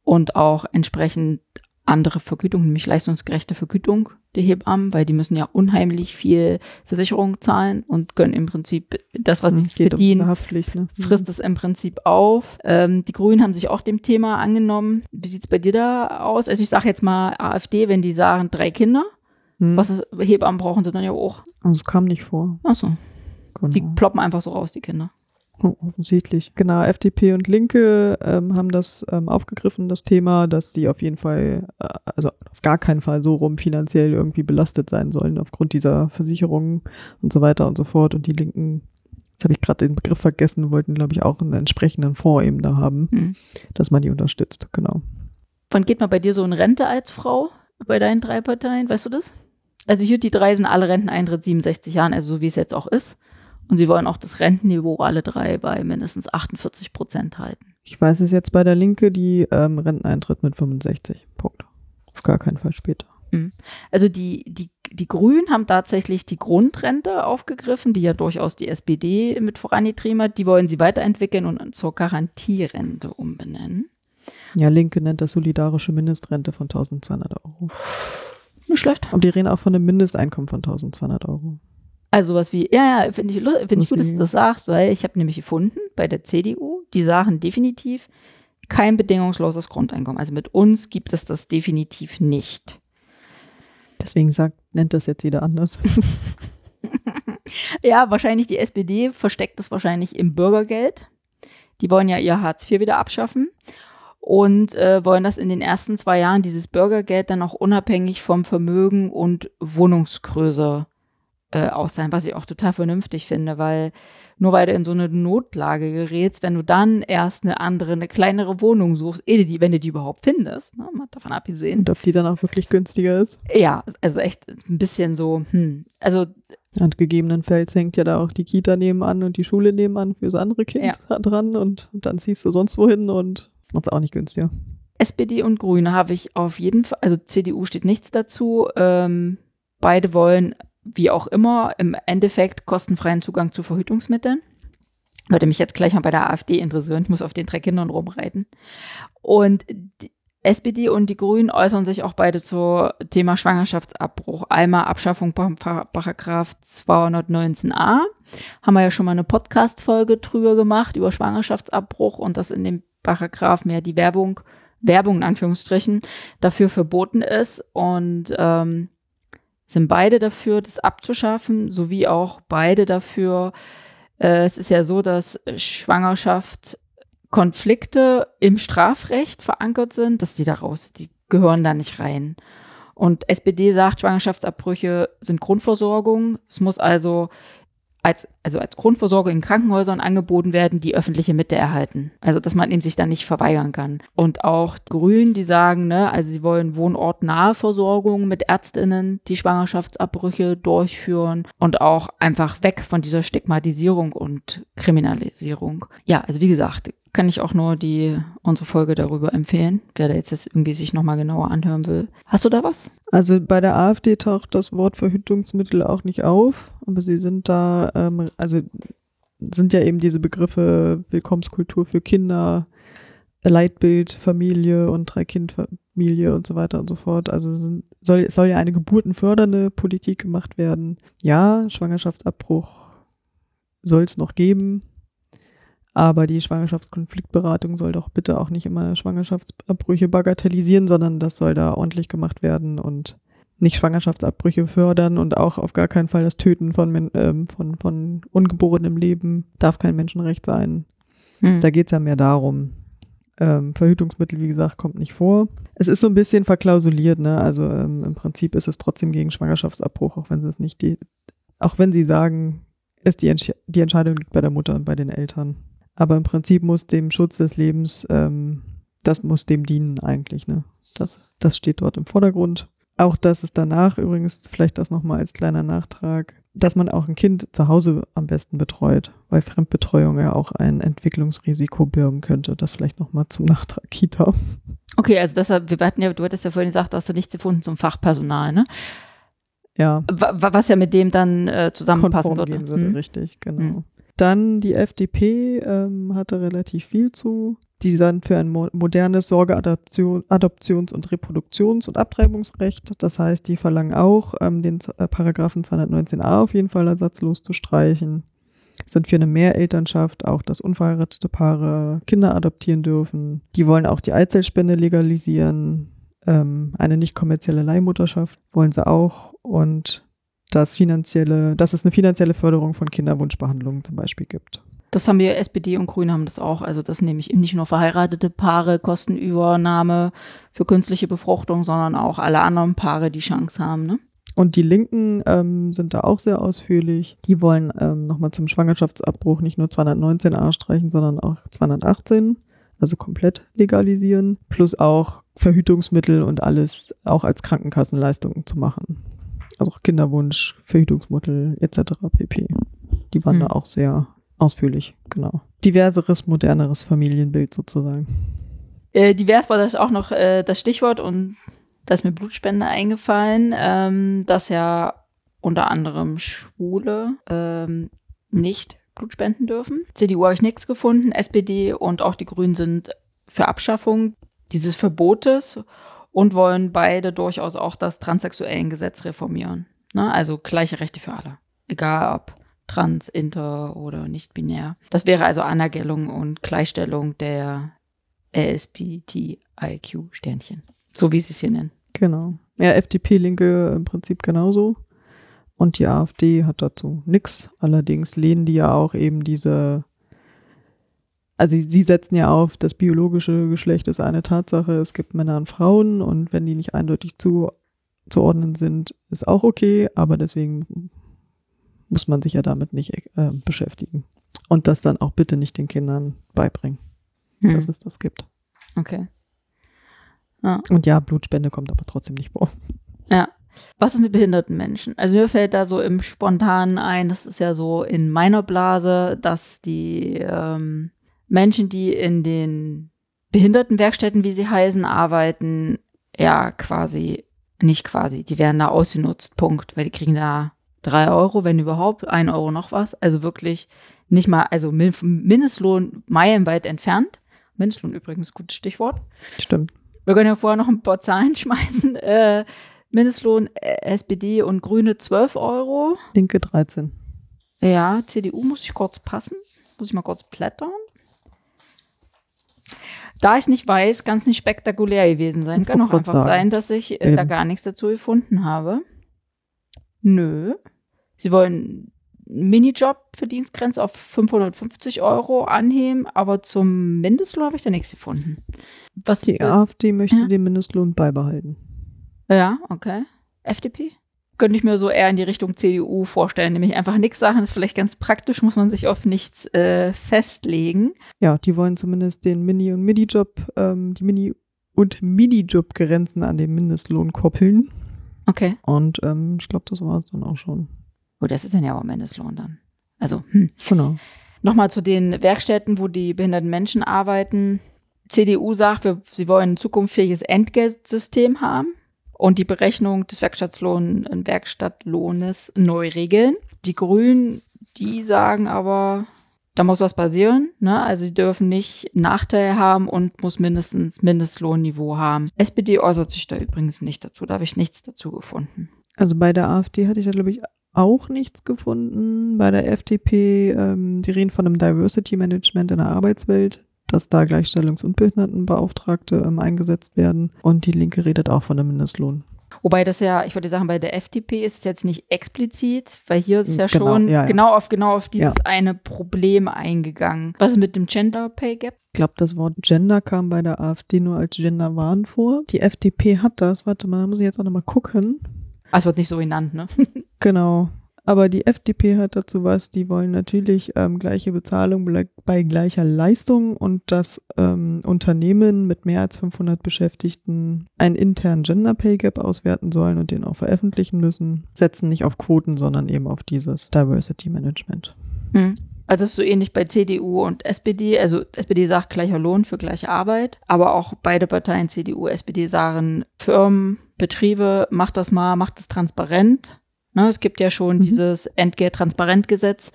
und auch entsprechend andere Vergütung, nämlich leistungsgerechte Vergütung der Hebammen, weil die müssen ja unheimlich viel Versicherung zahlen und können im Prinzip das, was sie Geht verdienen, um Haftpflicht, ne? frisst es im Prinzip auf. Ähm, die Grünen haben sich auch dem Thema angenommen. Wie sieht's bei dir da aus? Also ich sage jetzt mal AfD, wenn die sagen drei Kinder, Hm. was ist, Hebammen brauchen sie dann ja auch. Also es kam nicht vor. Achso, Genau. die ploppen einfach so raus, die Kinder. Oh, offensichtlich. Genau, FDP und Linke ähm, haben das ähm, aufgegriffen, das Thema, dass sie auf jeden Fall, äh, also auf gar keinen Fall so rum finanziell irgendwie belastet sein sollen aufgrund dieser Versicherungen und so weiter und so fort. Und die Linken, jetzt habe ich gerade den Begriff vergessen, wollten, glaube ich, auch einen entsprechenden Fonds eben da haben, Hm. dass man die unterstützt. Genau. Wann geht man bei dir so in Rente als Frau bei deinen drei Parteien? Weißt du das? Also hier die drei sind alle Renteneintritt 67 Jahren, also so wie es jetzt auch ist. Und sie wollen auch das Rentenniveau alle drei bei mindestens 48 Prozent halten. Ich weiß es jetzt bei der Linke, die ähm, Renteneintritt mit 65. Punkt. Auf gar keinen Fall später. Also die, die, die Grünen haben tatsächlich die Grundrente aufgegriffen, die ja durchaus die SPD mit vorangetrieben hat. Die wollen sie weiterentwickeln und zur Garantierente umbenennen. Ja, Linke nennt das solidarische Mindestrente von 1200 Euro. Nicht schlecht. Und die reden auch von einem Mindesteinkommen von 1200 Euro. Also was wie, ja, ja, finde ich, find ich gut, dass du Deswegen- das sagst, weil ich habe nämlich gefunden, bei der CDU, die sagen definitiv kein bedingungsloses Grundeinkommen. Also mit uns gibt es das definitiv nicht. Deswegen sagt, nennt das jetzt jeder anders. Ja, wahrscheinlich die SPD versteckt es wahrscheinlich im Bürgergeld. Die wollen ja ihr Hartz IV wieder abschaffen und äh, wollen das in den ersten zwei Jahren, dieses Bürgergeld, dann auch unabhängig vom Vermögen und Wohnungsgröße äh, aus sein, was ich auch total vernünftig finde, weil nur weil du in so eine Notlage gerätst, wenn du dann erst eine andere, eine kleinere Wohnung suchst, eh die, wenn du die überhaupt findest, ne, mal davon abgesehen. Und ob die dann auch wirklich günstiger ist. Ja, also echt ein bisschen so, hm, also Und gegebenenfalls hängt ja da auch die Kita nebenan und die Schule nebenan fürs andere Kind dran und, und dann ziehst du sonst wohin und macht's auch nicht günstiger. SPD und Grüne habe ich auf jeden Fall, also CDU steht nichts dazu. Ähm, beide wollen, wie auch immer, im Endeffekt kostenfreien Zugang zu Verhütungsmitteln. Würde mich jetzt gleich mal bei der AfD interessieren. Ich muss auf den drei Kindern rumreiten. Und die SPD und die Grünen äußern sich auch beide zum Thema Schwangerschaftsabbruch. Einmal Abschaffung Par- Par- Paragraph 219a. Haben wir ja schon mal eine Podcast-Folge drüber gemacht, über Schwangerschaftsabbruch und dass in dem Paragraph mehr die Werbung, Werbung in Anführungsstrichen, dafür verboten ist. Und ähm, sind beide dafür, das abzuschaffen, sowie auch beide dafür, äh, es ist ja so, dass Schwangerschaft Konflikte im Strafrecht verankert sind, dass die daraus, die gehören da nicht rein. Und SPD sagt, Schwangerschaftsabbrüche sind Grundversorgung. Es muss also als, also als Grundversorgung in Krankenhäusern angeboten werden, die öffentliche Mitte erhalten. Also, dass man eben sich da nicht verweigern kann. Und auch Grünen, die sagen, ne, also sie wollen wohnortnahe Versorgung mit Ärztinnen, die Schwangerschaftsabbrüche durchführen und auch einfach weg von dieser Stigmatisierung und Kriminalisierung. Ja, also wie gesagt, kann ich auch nur die, unsere Folge darüber empfehlen, wer da jetzt das irgendwie sich nochmal genauer anhören will. Hast du da was? Also bei der AfD taucht das Wort Verhütungsmittel auch nicht auf, aber sie sind da, ähm, also sind ja eben diese Begriffe Willkommenskultur für Kinder, Leitbild, Familie und Drei-Kind-Familie und so weiter und so fort. Also soll, soll ja eine geburtenfördernde Politik gemacht werden. Ja, Schwangerschaftsabbruch soll es noch geben, aber die Schwangerschaftskonfliktberatung soll doch bitte auch nicht immer Schwangerschaftsabbrüche bagatellisieren, sondern das soll da ordentlich gemacht werden und nicht Schwangerschaftsabbrüche fördern und auch auf gar keinen Fall das Töten von, ähm, von, von ungeborenem Leben darf kein Menschenrecht sein. Hm. Da geht es ja mehr darum. Ähm, Verhütungsmittel, wie gesagt, kommt nicht vor. Es ist so ein bisschen verklausuliert, ne? Also ähm, im Prinzip ist es trotzdem gegen Schwangerschaftsabbruch, auch wenn sie es nicht die, auch wenn sie sagen, ist die, Entsch die Entscheidung liegt bei der Mutter und bei den Eltern. Aber im Prinzip muss dem Schutz des Lebens ähm, das muss dem dienen eigentlich. Ne? Das, das steht dort im Vordergrund. Auch dass es danach übrigens, vielleicht das nochmal als kleiner Nachtrag, dass man auch ein Kind zu Hause am besten betreut, weil Fremdbetreuung ja auch ein Entwicklungsrisiko birgen könnte. Das vielleicht nochmal zum Nachtrag Kita. Okay, also deshalb, wir hatten ja, du hattest ja vorhin gesagt, dass du nichts gefunden zum Fachpersonal, ne? Ja. Was ja mit dem dann äh, zusammenpassen würde. Gehen würde hm? Richtig, genau. Hm. Dann die FDP ähm, hatte relativ viel zu. Die dann für ein mo modernes Sorge-, Adoption, Adoptions- und Reproduktions- und Abtreibungsrecht. Das heißt, die verlangen auch, ähm, den äh, Paragraphen 219a auf jeden Fall ersatzlos zu streichen. Sind für eine Mehrelternschaft, auch dass unverheiratete Paare Kinder adoptieren dürfen. Die wollen auch die Eizellspende legalisieren. Ähm, eine nicht kommerzielle Leihmutterschaft wollen sie auch. Und das finanzielle, dass es eine finanzielle Förderung von Kinderwunschbehandlungen zum Beispiel gibt. Das haben wir, SPD und Grüne haben das auch. Also das nehme ich nicht nur verheiratete Paare, Kostenübernahme für künstliche Befruchtung, sondern auch alle anderen Paare, die Chance haben. Ne? Und die Linken ähm, sind da auch sehr ausführlich. Die wollen ähm, nochmal zum Schwangerschaftsabbruch nicht nur 219a streichen, sondern auch 218, also komplett legalisieren, plus auch Verhütungsmittel und alles auch als Krankenkassenleistung zu machen also auch Kinderwunsch, Verhütungsmittel etc. pp. Die waren hm. da auch sehr ausführlich, genau. Diverseres, moderneres Familienbild sozusagen. Äh, divers war das auch noch äh, das Stichwort und da ist mir Blutspende eingefallen, ähm, dass ja unter anderem Schwule ähm, nicht Blut spenden dürfen. CDU habe ich nichts gefunden, SPD und auch die Grünen sind für Abschaffung dieses Verbotes und wollen beide durchaus auch das transsexuellen Gesetz reformieren. Ne? Also gleiche Rechte für alle. Egal ob trans, inter oder nicht binär. Das wäre also Anerkennung und Gleichstellung der LSBTIQ-Sternchen. So wie sie es hier nennen. Genau. Ja, FDP, Linke im Prinzip genauso. Und die AfD hat dazu nichts. Allerdings lehnen die ja auch eben diese also sie setzen ja auf, das biologische Geschlecht ist eine Tatsache, es gibt Männer und Frauen und wenn die nicht eindeutig zuzuordnen sind, ist auch okay, aber deswegen muss man sich ja damit nicht äh, beschäftigen. Und das dann auch bitte nicht den Kindern beibringen, hm. dass es das gibt. Okay. Ja. Und ja, Blutspende kommt aber trotzdem nicht vor. Ja. Was ist mit behinderten Menschen? Also mir fällt da so im Spontanen ein, das ist ja so in meiner Blase, dass die ähm, Menschen, die in den Behindertenwerkstätten, wie sie heißen, arbeiten, ja, quasi, nicht quasi, die werden da ausgenutzt, Punkt, weil die kriegen da drei Euro, wenn überhaupt, ein Euro noch was, also wirklich nicht mal, also Mindestlohn meilenweit entfernt. Mindestlohn übrigens, gutes Stichwort. Stimmt. Wir können ja vorher noch ein paar Zahlen schmeißen. Äh, Mindestlohn äh, SPD und Grüne 12 Euro. Linke 13. Ja, CDU muss ich kurz passen. Muss ich mal kurz blättern. Da ich nicht weiß, kann es nicht spektakulär gewesen sein. Kann auch einfach sagen. sein, dass ich äh, da gar nichts dazu gefunden habe. Nö. Sie wollen einen Minijob für Dienstgrenze auf 550 Euro anheben, aber zum Mindestlohn habe ich da nichts gefunden. Was die AfD möchte ja? den Mindestlohn beibehalten. Ja, okay. FDP? Könnte ich mir so eher in die Richtung CDU vorstellen, nämlich einfach nichts Sachen ist vielleicht ganz praktisch, muss man sich auf nichts äh, festlegen. Ja, die wollen zumindest den Mini- und Midi-Job, ähm, die Mini- und Midi-Job-Grenzen an den Mindestlohn koppeln. Okay. Und ähm, ich glaube, das war es dann auch schon. Oh, das ist dann ja auch Mindestlohn dann. Also, hm. Genau. Nochmal zu den Werkstätten, wo die behinderten Menschen arbeiten. CDU sagt, wir, sie wollen ein zukunftsfähiges Entgeltsystem haben und die Berechnung des Werkstattlohn, Werkstattlohnes neu regeln. Die Grünen, die sagen aber, da muss was passieren. Ne? Also sie dürfen nicht Nachteile haben und muss mindestens Mindestlohnniveau haben. SPD äußert sich da übrigens nicht dazu. Da habe ich nichts dazu gefunden. Also bei der AfD hatte ich da, glaube ich, auch nichts gefunden. Bei der FDP, ähm, die reden von einem Diversity Management in der Arbeitswelt dass da Gleichstellungs- und Behindertenbeauftragte ähm, eingesetzt werden. Und die Linke redet auch von einem Mindestlohn. Wobei das ja, ich würde sagen, bei der FDP ist es jetzt nicht explizit, weil hier ist es ja genau, schon ja, ja. genau auf genau auf dieses ja. eine Problem eingegangen. Was ist mit dem Gender Pay Gap? Ich glaube, das Wort Gender kam bei der AfD nur als Genderwahn vor. Die FDP hat das, warte mal, da muss ich jetzt auch nochmal gucken. Ah, es wird nicht so genannt, ne? genau. Aber die FDP hat dazu was, die wollen natürlich ähm, gleiche Bezahlung bei gleicher Leistung und dass ähm, Unternehmen mit mehr als 500 Beschäftigten einen internen Gender Pay Gap auswerten sollen und den auch veröffentlichen müssen. Setzen nicht auf Quoten, sondern eben auf dieses Diversity Management. Hm. Also es ist so ähnlich bei CDU und SPD. Also SPD sagt gleicher Lohn für gleiche Arbeit, aber auch beide Parteien, CDU, SPD, sagen Firmen, Betriebe, macht das mal, macht es transparent. Ne, es gibt ja schon Mhm. dieses Entgelt-Transparent-Gesetz,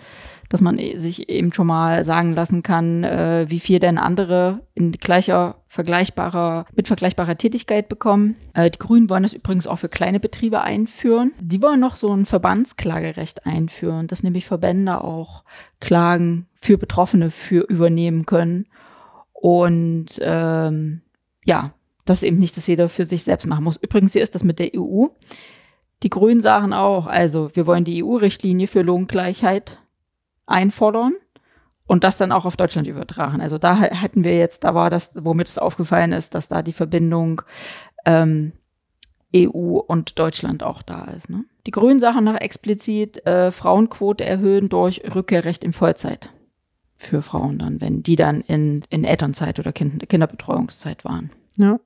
dass man e- sich eben schon mal sagen lassen kann, äh, wie viel denn andere in gleicher, vergleichbarer, mit vergleichbarer Tätigkeit bekommen. Äh, die Grünen wollen das übrigens auch für kleine Betriebe einführen. Die wollen noch so ein Verbandsklagerecht einführen, dass nämlich Verbände auch Klagen für Betroffene für übernehmen können. Und ähm, ja, das eben nicht, dass jeder für sich selbst machen muss. Übrigens, hier ist das mit der EU. Die Grünen sagen auch, also wir wollen die EU-Richtlinie für Lohngleichheit einfordern und das dann auch auf Deutschland übertragen. Also da hätten wir jetzt, da war das, womit es aufgefallen ist, dass da die Verbindung ähm, EU und Deutschland auch da ist. Ne? Die Grünen sagen noch explizit äh, Frauenquote erhöhen durch Rückkehrrecht in Vollzeit für Frauen dann, wenn die dann in, in Elternzeit oder kind, Kinderbetreuungszeit waren. Ja.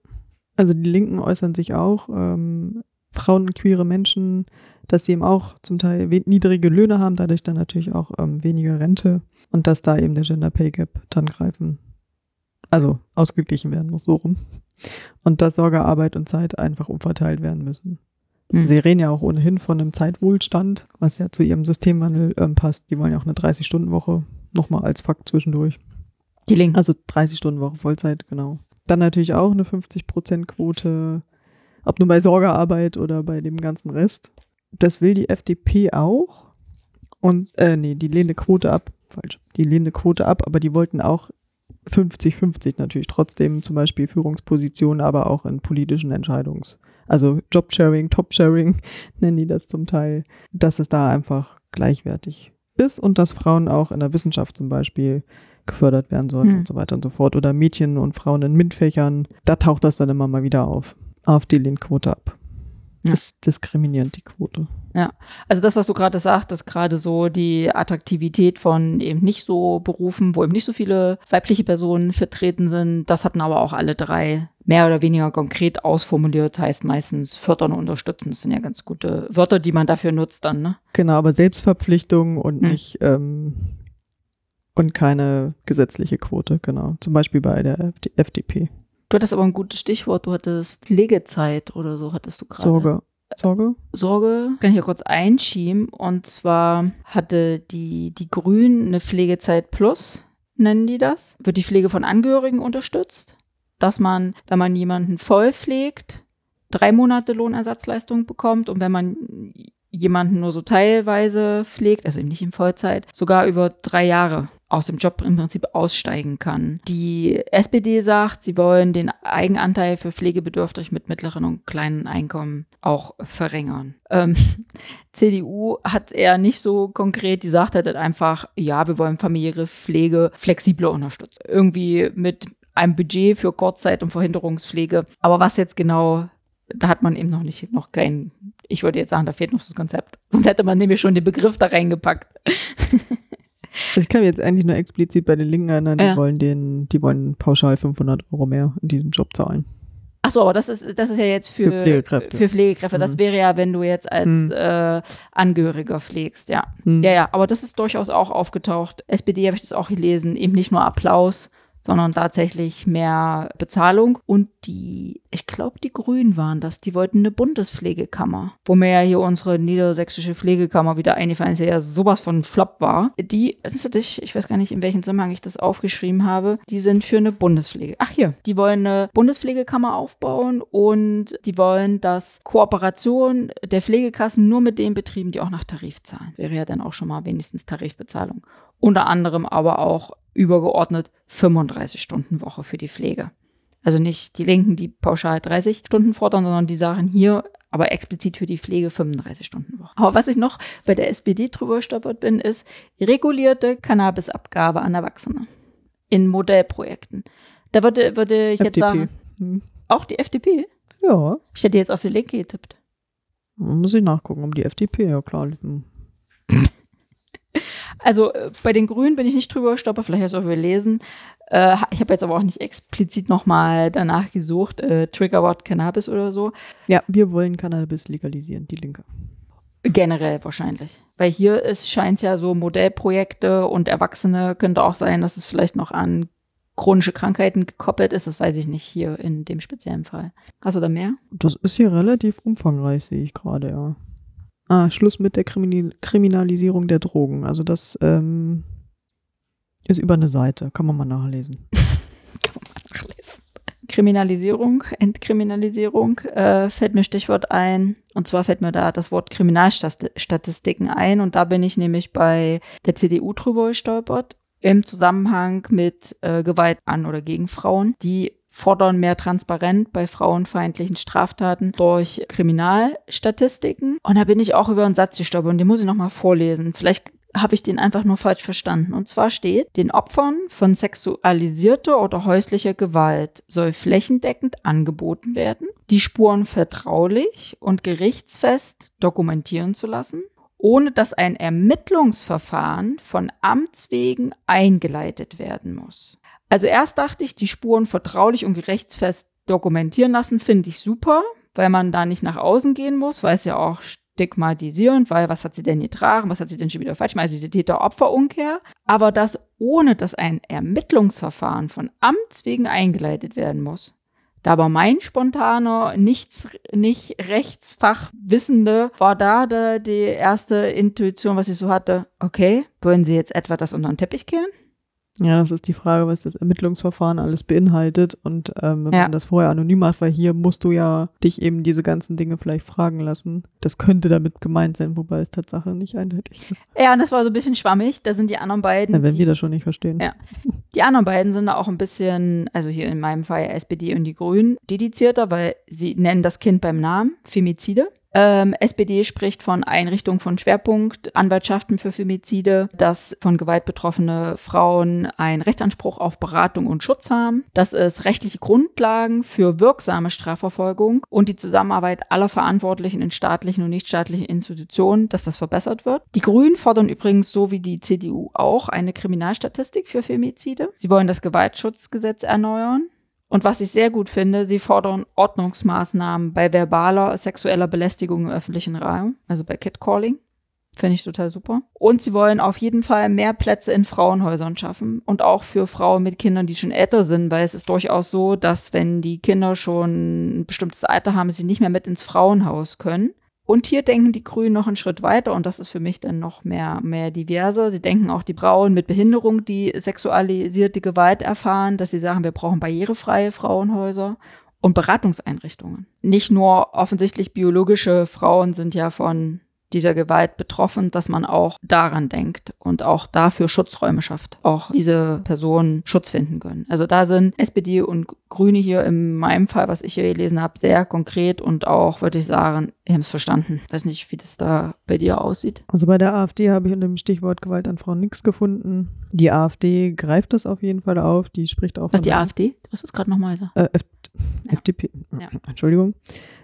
Also die Linken äußern sich auch, ähm, Frauen und queere Menschen, dass sie eben auch zum Teil niedrige Löhne haben, dadurch dann natürlich auch ähm, weniger Rente und dass da eben der Gender Pay Gap dann greifen, also ausgeglichen werden muss, so rum. Und dass Sorgearbeit und Zeit einfach umverteilt werden müssen. Hm. Sie reden ja auch ohnehin von einem Zeitwohlstand, was ja zu ihrem Systemwandel ähm, passt. Die wollen ja auch eine 30-Stunden-Woche nochmal als Fakt zwischendurch. Die Linken. Also 30 Stunden Woche Vollzeit, genau. Dann natürlich auch eine 50-Prozent-Quote, ob nur bei Sorgearbeit oder bei dem ganzen Rest. Das will die FDP auch. Und, äh, nee, die lehnen eine Quote ab. Falsch. Die lehnen eine Quote ab, aber die wollten auch 50-50 natürlich trotzdem zum Beispiel Führungspositionen, aber auch in politischen Entscheidungs-, also Jobsharing, Topsharing nennen die das zum Teil, dass es da einfach gleichwertig ist und dass Frauen auch in der Wissenschaft zum Beispiel gefördert werden sollen Hm. und so weiter und so fort. Oder Mädchen und Frauen in MINT-Fächern, da taucht das dann immer mal wieder auf. AfD lehnt Quote ab. Ja. Das ist diskriminierend, die Quote. Also das, was du gerade sagtest, gerade so die Attraktivität von eben nicht so Berufen, wo eben nicht so viele weibliche Personen vertreten sind, das hatten aber auch alle drei mehr oder weniger konkret ausformuliert, heißt meistens fördern und unterstützen. Das sind ja ganz gute Wörter, die man dafür nutzt dann, ne? Genau, aber Selbstverpflichtung und Hm. nicht ähm, und keine gesetzliche Quote, genau. Zum Beispiel bei der FD FDP. Du hattest aber ein gutes Stichwort, du hattest Pflegezeit oder so, hattest du gerade. Sorge. Sorge? Sorge, kann ich ja kurz einschieben. Und zwar hatte die, die Grünen eine Pflegezeit Plus, nennen die das. Wird die Pflege von Angehörigen unterstützt, dass man, wenn man jemanden voll pflegt, drei Monate Lohnersatzleistung bekommt und wenn man jemanden nur so teilweise pflegt, also eben nicht in Vollzeit, sogar über drei Jahre aus dem Job im Prinzip aussteigen kann. Die SPD sagt, sie wollen den Eigenanteil für Pflegebedürftig mit mittleren und kleinen Einkommen auch verringern. Ähm, CDU hat eher nicht so konkret, die sagt halt einfach, ja, wir wollen familiäre Pflege flexibler unterstützen. Irgendwie mit einem Budget für Kurzzeit- und Verhinderungspflege. Aber was jetzt genau, da hat man eben noch nicht, noch kein, ich würde jetzt sagen, da fehlt noch das Konzept. Sonst hätte man nämlich schon den Begriff da reingepackt. Also ich kann jetzt eigentlich nur explizit bei den Linken erinnern, die Ja. wollen den, die wollen pauschal 500 Euro mehr in diesem Job zahlen. Ach so, aber das ist, das ist ja jetzt für, Für Pflegekräfte. Für Pflegekräfte. Das Mhm. wäre ja, wenn du jetzt als Mhm. äh, Angehöriger pflegst, ja. Hm. Ja, ja, aber das ist durchaus auch aufgetaucht. SPD habe ich das auch gelesen, eben nicht nur Applaus, sondern tatsächlich mehr Bezahlung. Und die, ich glaube, die Grünen waren das, die wollten eine Bundespflegekammer, wo mir ja hier unsere niedersächsische Pflegekammer wieder eingefallen ist, ja sowas von Flop war. Die, erinnerst du ich weiß gar nicht, in welchem Zusammenhang ich das aufgeschrieben habe, die sind für eine Bundespflege. Ach hier, die wollen eine Bundespflegekammer aufbauen und die wollen, dass Kooperation der Pflegekassen nur mit den Betrieben, die auch nach Tarif zahlen. Wäre ja dann auch schon mal wenigstens Tarifbezahlung. Unter anderem aber auch übergeordnet 35 Stunden Woche für die Pflege. Also nicht die Linken, die pauschal 30 Stunden fordern, sondern die sagen hier aber explizit für die Pflege 35 Stunden Woche. Aber was ich noch bei der SPD drüber gestolpert bin, ist regulierte Cannabisabgabe an Erwachsene in Modellprojekten. Da würde, würde ich jetzt FDP. sagen, Hm. auch die FDP? Ja, Ich hätte jetzt auf die Linke getippt. muss ich nachgucken, um die FDP, ja klar. Hm. Also äh, bei den Grünen bin ich nicht drüber gestolpert, vielleicht hast du auch gelesen. Äh, ich habe jetzt aber auch nicht explizit nochmal danach gesucht, äh, Triggerwort Cannabis oder so. Ja, wir wollen Cannabis legalisieren, die Linke. Generell wahrscheinlich. Weil hier ist, scheint es ja so Modellprojekte und Erwachsene könnte auch sein, dass es vielleicht noch an chronische Krankheiten gekoppelt ist. Das weiß ich nicht hier in dem speziellen Fall. Hast du da mehr? Das ist hier relativ umfangreich, sehe ich gerade, ja. Ah, Schluss mit der Krimin Kriminalisierung der Drogen. Also das ähm, ist über eine Seite. Kann man mal nachlesen. Kann man mal nachlesen. Kriminalisierung, Entkriminalisierung, äh, fällt mir Stichwort ein. Und zwar fällt mir da das Wort Kriminalstatistiken ein. Und da bin ich nämlich bei der CDU drüber gestolpert im Zusammenhang mit äh, Gewalt an oder gegen Frauen. Die fordern mehr Transparenz bei frauenfeindlichen Straftaten durch Kriminalstatistiken. Und da bin ich auch über einen Satz gestolpert und den muss ich nochmal vorlesen. Vielleicht habe ich den einfach nur falsch verstanden. Und zwar steht, den Opfern von sexualisierter oder häuslicher Gewalt soll flächendeckend angeboten werden, die Spuren vertraulich und gerichtsfest dokumentieren zu lassen ohne dass ein Ermittlungsverfahren von Amts wegen eingeleitet werden muss. Also erst dachte ich, die Spuren vertraulich und gerechtsfest dokumentieren lassen, finde ich super, weil man da nicht nach außen gehen muss, weil es ja auch stigmatisierend, weil was hat sie denn getragen, was hat sie denn schon wieder falsch gemacht, also diese Täter-Opfer-Umkehr. Aber das ohne, dass ein Ermittlungsverfahren von Amts wegen eingeleitet werden muss. Da aber mein spontaner, nichts, nicht Rechtsfachwissende war da die erste Intuition, was ich so hatte. Okay, wollen Sie jetzt etwa das unter den Teppich kehren? Ja, das ist die Frage, was das Ermittlungsverfahren alles beinhaltet. Und ähm, wenn Ja. man das vorher anonym macht, weil hier musst du ja dich eben diese ganzen Dinge vielleicht fragen lassen. Das könnte damit gemeint sein, wobei es Tatsache nicht eindeutig ist. Ja, und das war so ein bisschen schwammig. Da sind die anderen beiden. Ja, wenn die, wir das schon nicht verstehen. Ja. Die anderen beiden sind da auch ein bisschen, also hier in meinem Fall SPD und die Grünen, dedizierter, weil sie nennen das Kind beim Namen, Femizide. Ähm, SPD spricht von Einrichtung von Schwerpunkt, Anwaltschaften für Femizide, dass von Gewalt betroffene Frauen einen Rechtsanspruch auf Beratung und Schutz haben, dass es rechtliche Grundlagen für wirksame Strafverfolgung und die Zusammenarbeit aller Verantwortlichen in staatlichen und nichtstaatlichen Institutionen, dass das verbessert wird. Die Grünen fordern übrigens so wie die CDU auch eine Kriminalstatistik für Femizide. Sie wollen das Gewaltschutzgesetz erneuern. Und was ich sehr gut finde, sie fordern Ordnungsmaßnahmen bei verbaler sexueller Belästigung im öffentlichen Raum, also bei Catcalling. Finde ich total super. Und sie wollen auf jeden Fall mehr Plätze in Frauenhäusern schaffen und auch für Frauen mit Kindern, die schon älter sind, weil es ist durchaus so, dass wenn die Kinder schon ein bestimmtes Alter haben, sie nicht mehr mit ins Frauenhaus können. Und hier denken die Grünen noch einen Schritt weiter und das ist für mich dann noch mehr, mehr diverser. Sie denken auch die Frauen mit Behinderung, die sexualisierte Gewalt erfahren, dass sie sagen, wir brauchen barrierefreie Frauenhäuser und Beratungseinrichtungen. Nicht nur offensichtlich biologische Frauen sind ja von dieser Gewalt betroffen, dass man auch daran denkt und auch dafür Schutzräume schafft, auch diese Personen Schutz finden können. Also da sind SPD und Grüne hier in meinem Fall, was ich hier gelesen habe, sehr konkret und auch, würde ich sagen, die haben es verstanden. Weiß nicht, wie das da bei dir aussieht. Also bei der AfD habe ich unter dem Stichwort Gewalt an Frauen nichts gefunden. Die AfD greift das auf jeden Fall auf. Die spricht auch Was die AfD? Das ist gerade nochmal so. äh, F Ja. FDP, Ja. Entschuldigung,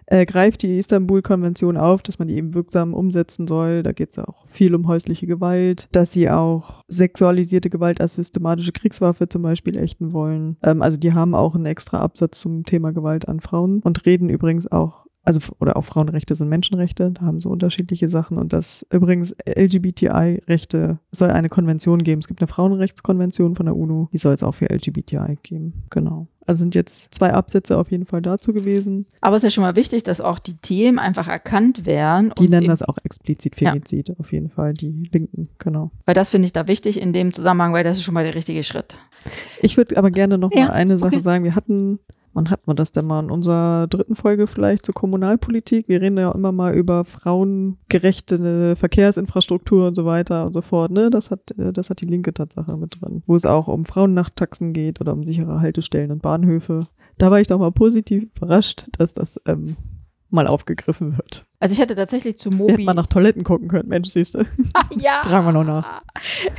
äh, greift die Istanbul-Konvention auf, dass man die eben wirksam umsetzen soll. Da geht es auch viel um häusliche Gewalt, dass sie auch sexualisierte Gewalt als systematische Kriegswaffe zum Beispiel ächten wollen. Ähm, also die haben auch einen extra Absatz zum Thema Gewalt an Frauen und reden übrigens auch also oder auch Frauenrechte sind Menschenrechte, da haben sie unterschiedliche Sachen und das übrigens LGBTI-Rechte soll eine Konvention geben. Es gibt eine Frauenrechtskonvention von der UNO, die soll es auch für LGBTI geben. Genau. Also sind jetzt zwei Absätze auf jeden Fall dazu gewesen. Aber es ist ja schon mal wichtig, dass auch die Themen einfach erkannt werden. Die nennen das auch explizit Ja. Femizid, auf jeden Fall, die Linken, genau. Weil das finde ich da wichtig in dem Zusammenhang, weil das ist schon mal der richtige Schritt. Ich würde aber gerne noch Ja, mal eine Sache okay. sagen. Wir hatten, wann hatten wir das denn mal in unserer dritten Folge vielleicht zur Kommunalpolitik? Wir reden ja immer mal über frauengerechte Verkehrsinfrastruktur und so weiter und so fort. Ne? Das hat, äh, das hat die linke Tatsache mit drin. Wo es auch um Frauennachttaxen geht oder um sichere Haltestellen und Bahnhöfe. Da war ich doch mal positiv überrascht, dass das ähm, mal aufgegriffen wird. Also ich hätte tatsächlich zu Hätte Mobi. man nach Toiletten gucken können, Mensch, siehst du. ja. Tragen wir noch nach.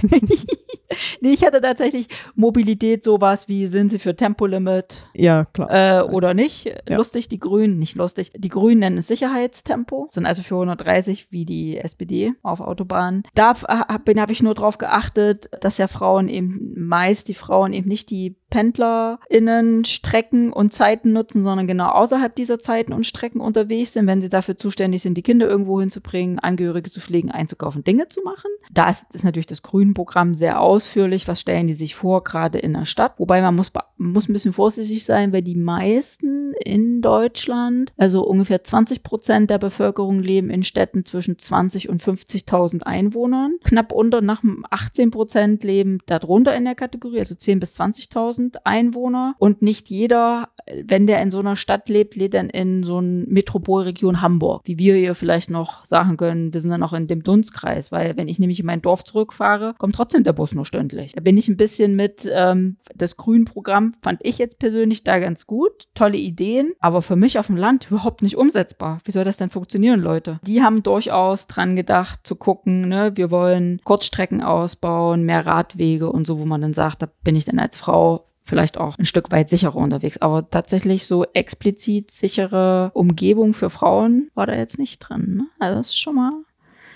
nee, ich hatte tatsächlich Mobilität sowas wie, sind sie für Tempolimit Ja, klar. äh, oder nicht? Ja. Lustig, die Grünen, nicht lustig. Die Grünen nennen es Sicherheitstempo, sind also für 130 wie die SPD auf Autobahnen. Da habe hab ich nur drauf geachtet, dass ja Frauen eben meist die Frauen eben nicht die PendlerInnen Strecken und Zeiten nutzen, sondern genau außerhalb dieser Zeiten und Strecken unterwegs sind, wenn sie dafür zuständig sind, die Kinder irgendwo hinzubringen, Angehörige zu pflegen, einzukaufen, Dinge zu machen. Da ist, ist natürlich das Grünprogramm sehr ausführlich. Was stellen die sich vor, gerade in der Stadt? Wobei man muss, muss ein bisschen vorsichtig sein, weil die meisten in Deutschland, also ungefähr 20 Prozent der Bevölkerung leben in Städten zwischen 20 und 50.000 Einwohnern. Knapp unter nach 18 Prozent leben darunter in der Kategorie, also 10 bis 20.000 Einwohner. Und nicht jeder, wenn der in so einer Stadt lebt, lebt dann in so einer Metropolregion Hamburg, wie wir hier vielleicht noch sagen können, wir sind dann noch in dem Dunstkreis, weil wenn ich nämlich in mein Dorf zurückfahre, kommt trotzdem der Bus nur stündlich. Da bin ich ein bisschen mit, ähm, das Grünprogramm fand ich jetzt persönlich da ganz gut, tolle Ideen, aber für mich auf dem Land überhaupt nicht umsetzbar. Wie soll das denn funktionieren, Leute? Die haben durchaus dran gedacht zu gucken, ne, wir wollen Kurzstrecken ausbauen, mehr Radwege und so, wo man dann sagt, da bin ich dann als Frau vielleicht auch ein Stück weit sicherer unterwegs. Aber tatsächlich so explizit sichere Umgebung für Frauen war da jetzt nicht drin. Ne? Also das ist schon mal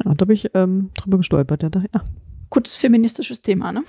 Ja, da bin ich ähm, drüber gestolpert. Ja, da, ja. gutes feministisches Thema, ne?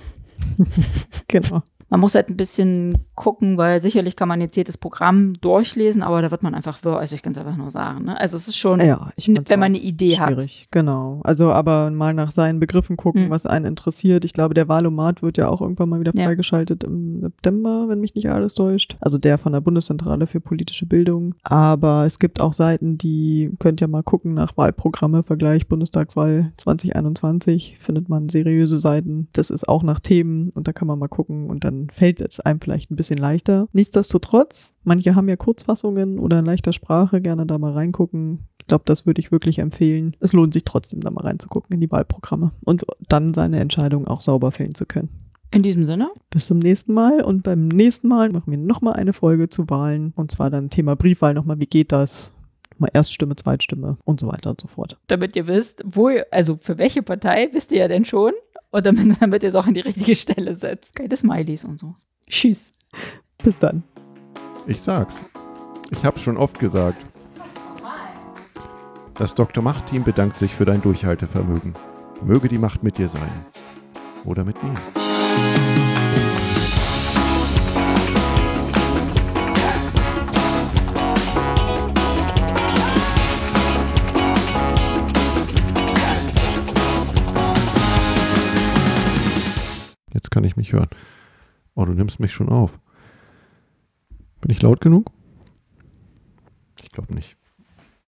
genau. Man muss halt ein bisschen gucken, weil sicherlich kann man jetzt jedes Programm durchlesen, aber da wird man einfach wirr, also ich kann es einfach nur sagen. Ne? Also es ist schon, Ja, wenn man eine Idee hat. Schwierig, genau. Also aber mal nach seinen Begriffen gucken, Hm. was einen interessiert. Ich glaube, der Wahlomat wird ja auch irgendwann mal wieder Ja. freigeschaltet im September, wenn mich nicht alles täuscht. Also der von der Bundeszentrale für politische Bildung. Aber es gibt auch Seiten, die könnt ihr mal gucken nach Wahlprogramme, Vergleich Bundestagswahl 2021, findet man seriöse Seiten. Das ist auch nach Themen und da kann man mal gucken und dann fällt es einem vielleicht ein bisschen leichter. Nichtsdestotrotz, manche haben ja Kurzfassungen oder in leichter Sprache, gerne da mal reingucken. Ich glaube, das würde ich wirklich empfehlen. Es lohnt sich trotzdem, da mal reinzugucken in die Wahlprogramme und dann seine Entscheidung auch sauber fällen zu können. In diesem Sinne, Bis zum nächsten Mal und beim nächsten Mal machen wir nochmal eine Folge zu Wahlen und zwar dann Thema Briefwahl nochmal, wie geht das? Mal Erststimme, Zweitstimme und so weiter und so fort. damit ihr wisst, wo ihr, also für welche Partei wisst ihr ja denn schon und damit, damit ihr es auch an die richtige Stelle setzt. Keine Smileys und so. Tschüss. Bis dann. Ich sag's. Ich hab's schon oft gesagt. Das Dr. Macht-Team bedankt sich für dein Durchhaltevermögen. Möge die Macht mit dir sein. Oder mit mir. Jetzt kann ich mich hören. Oh, du nimmst mich schon auf. Bin ich laut genug? Ich glaube nicht.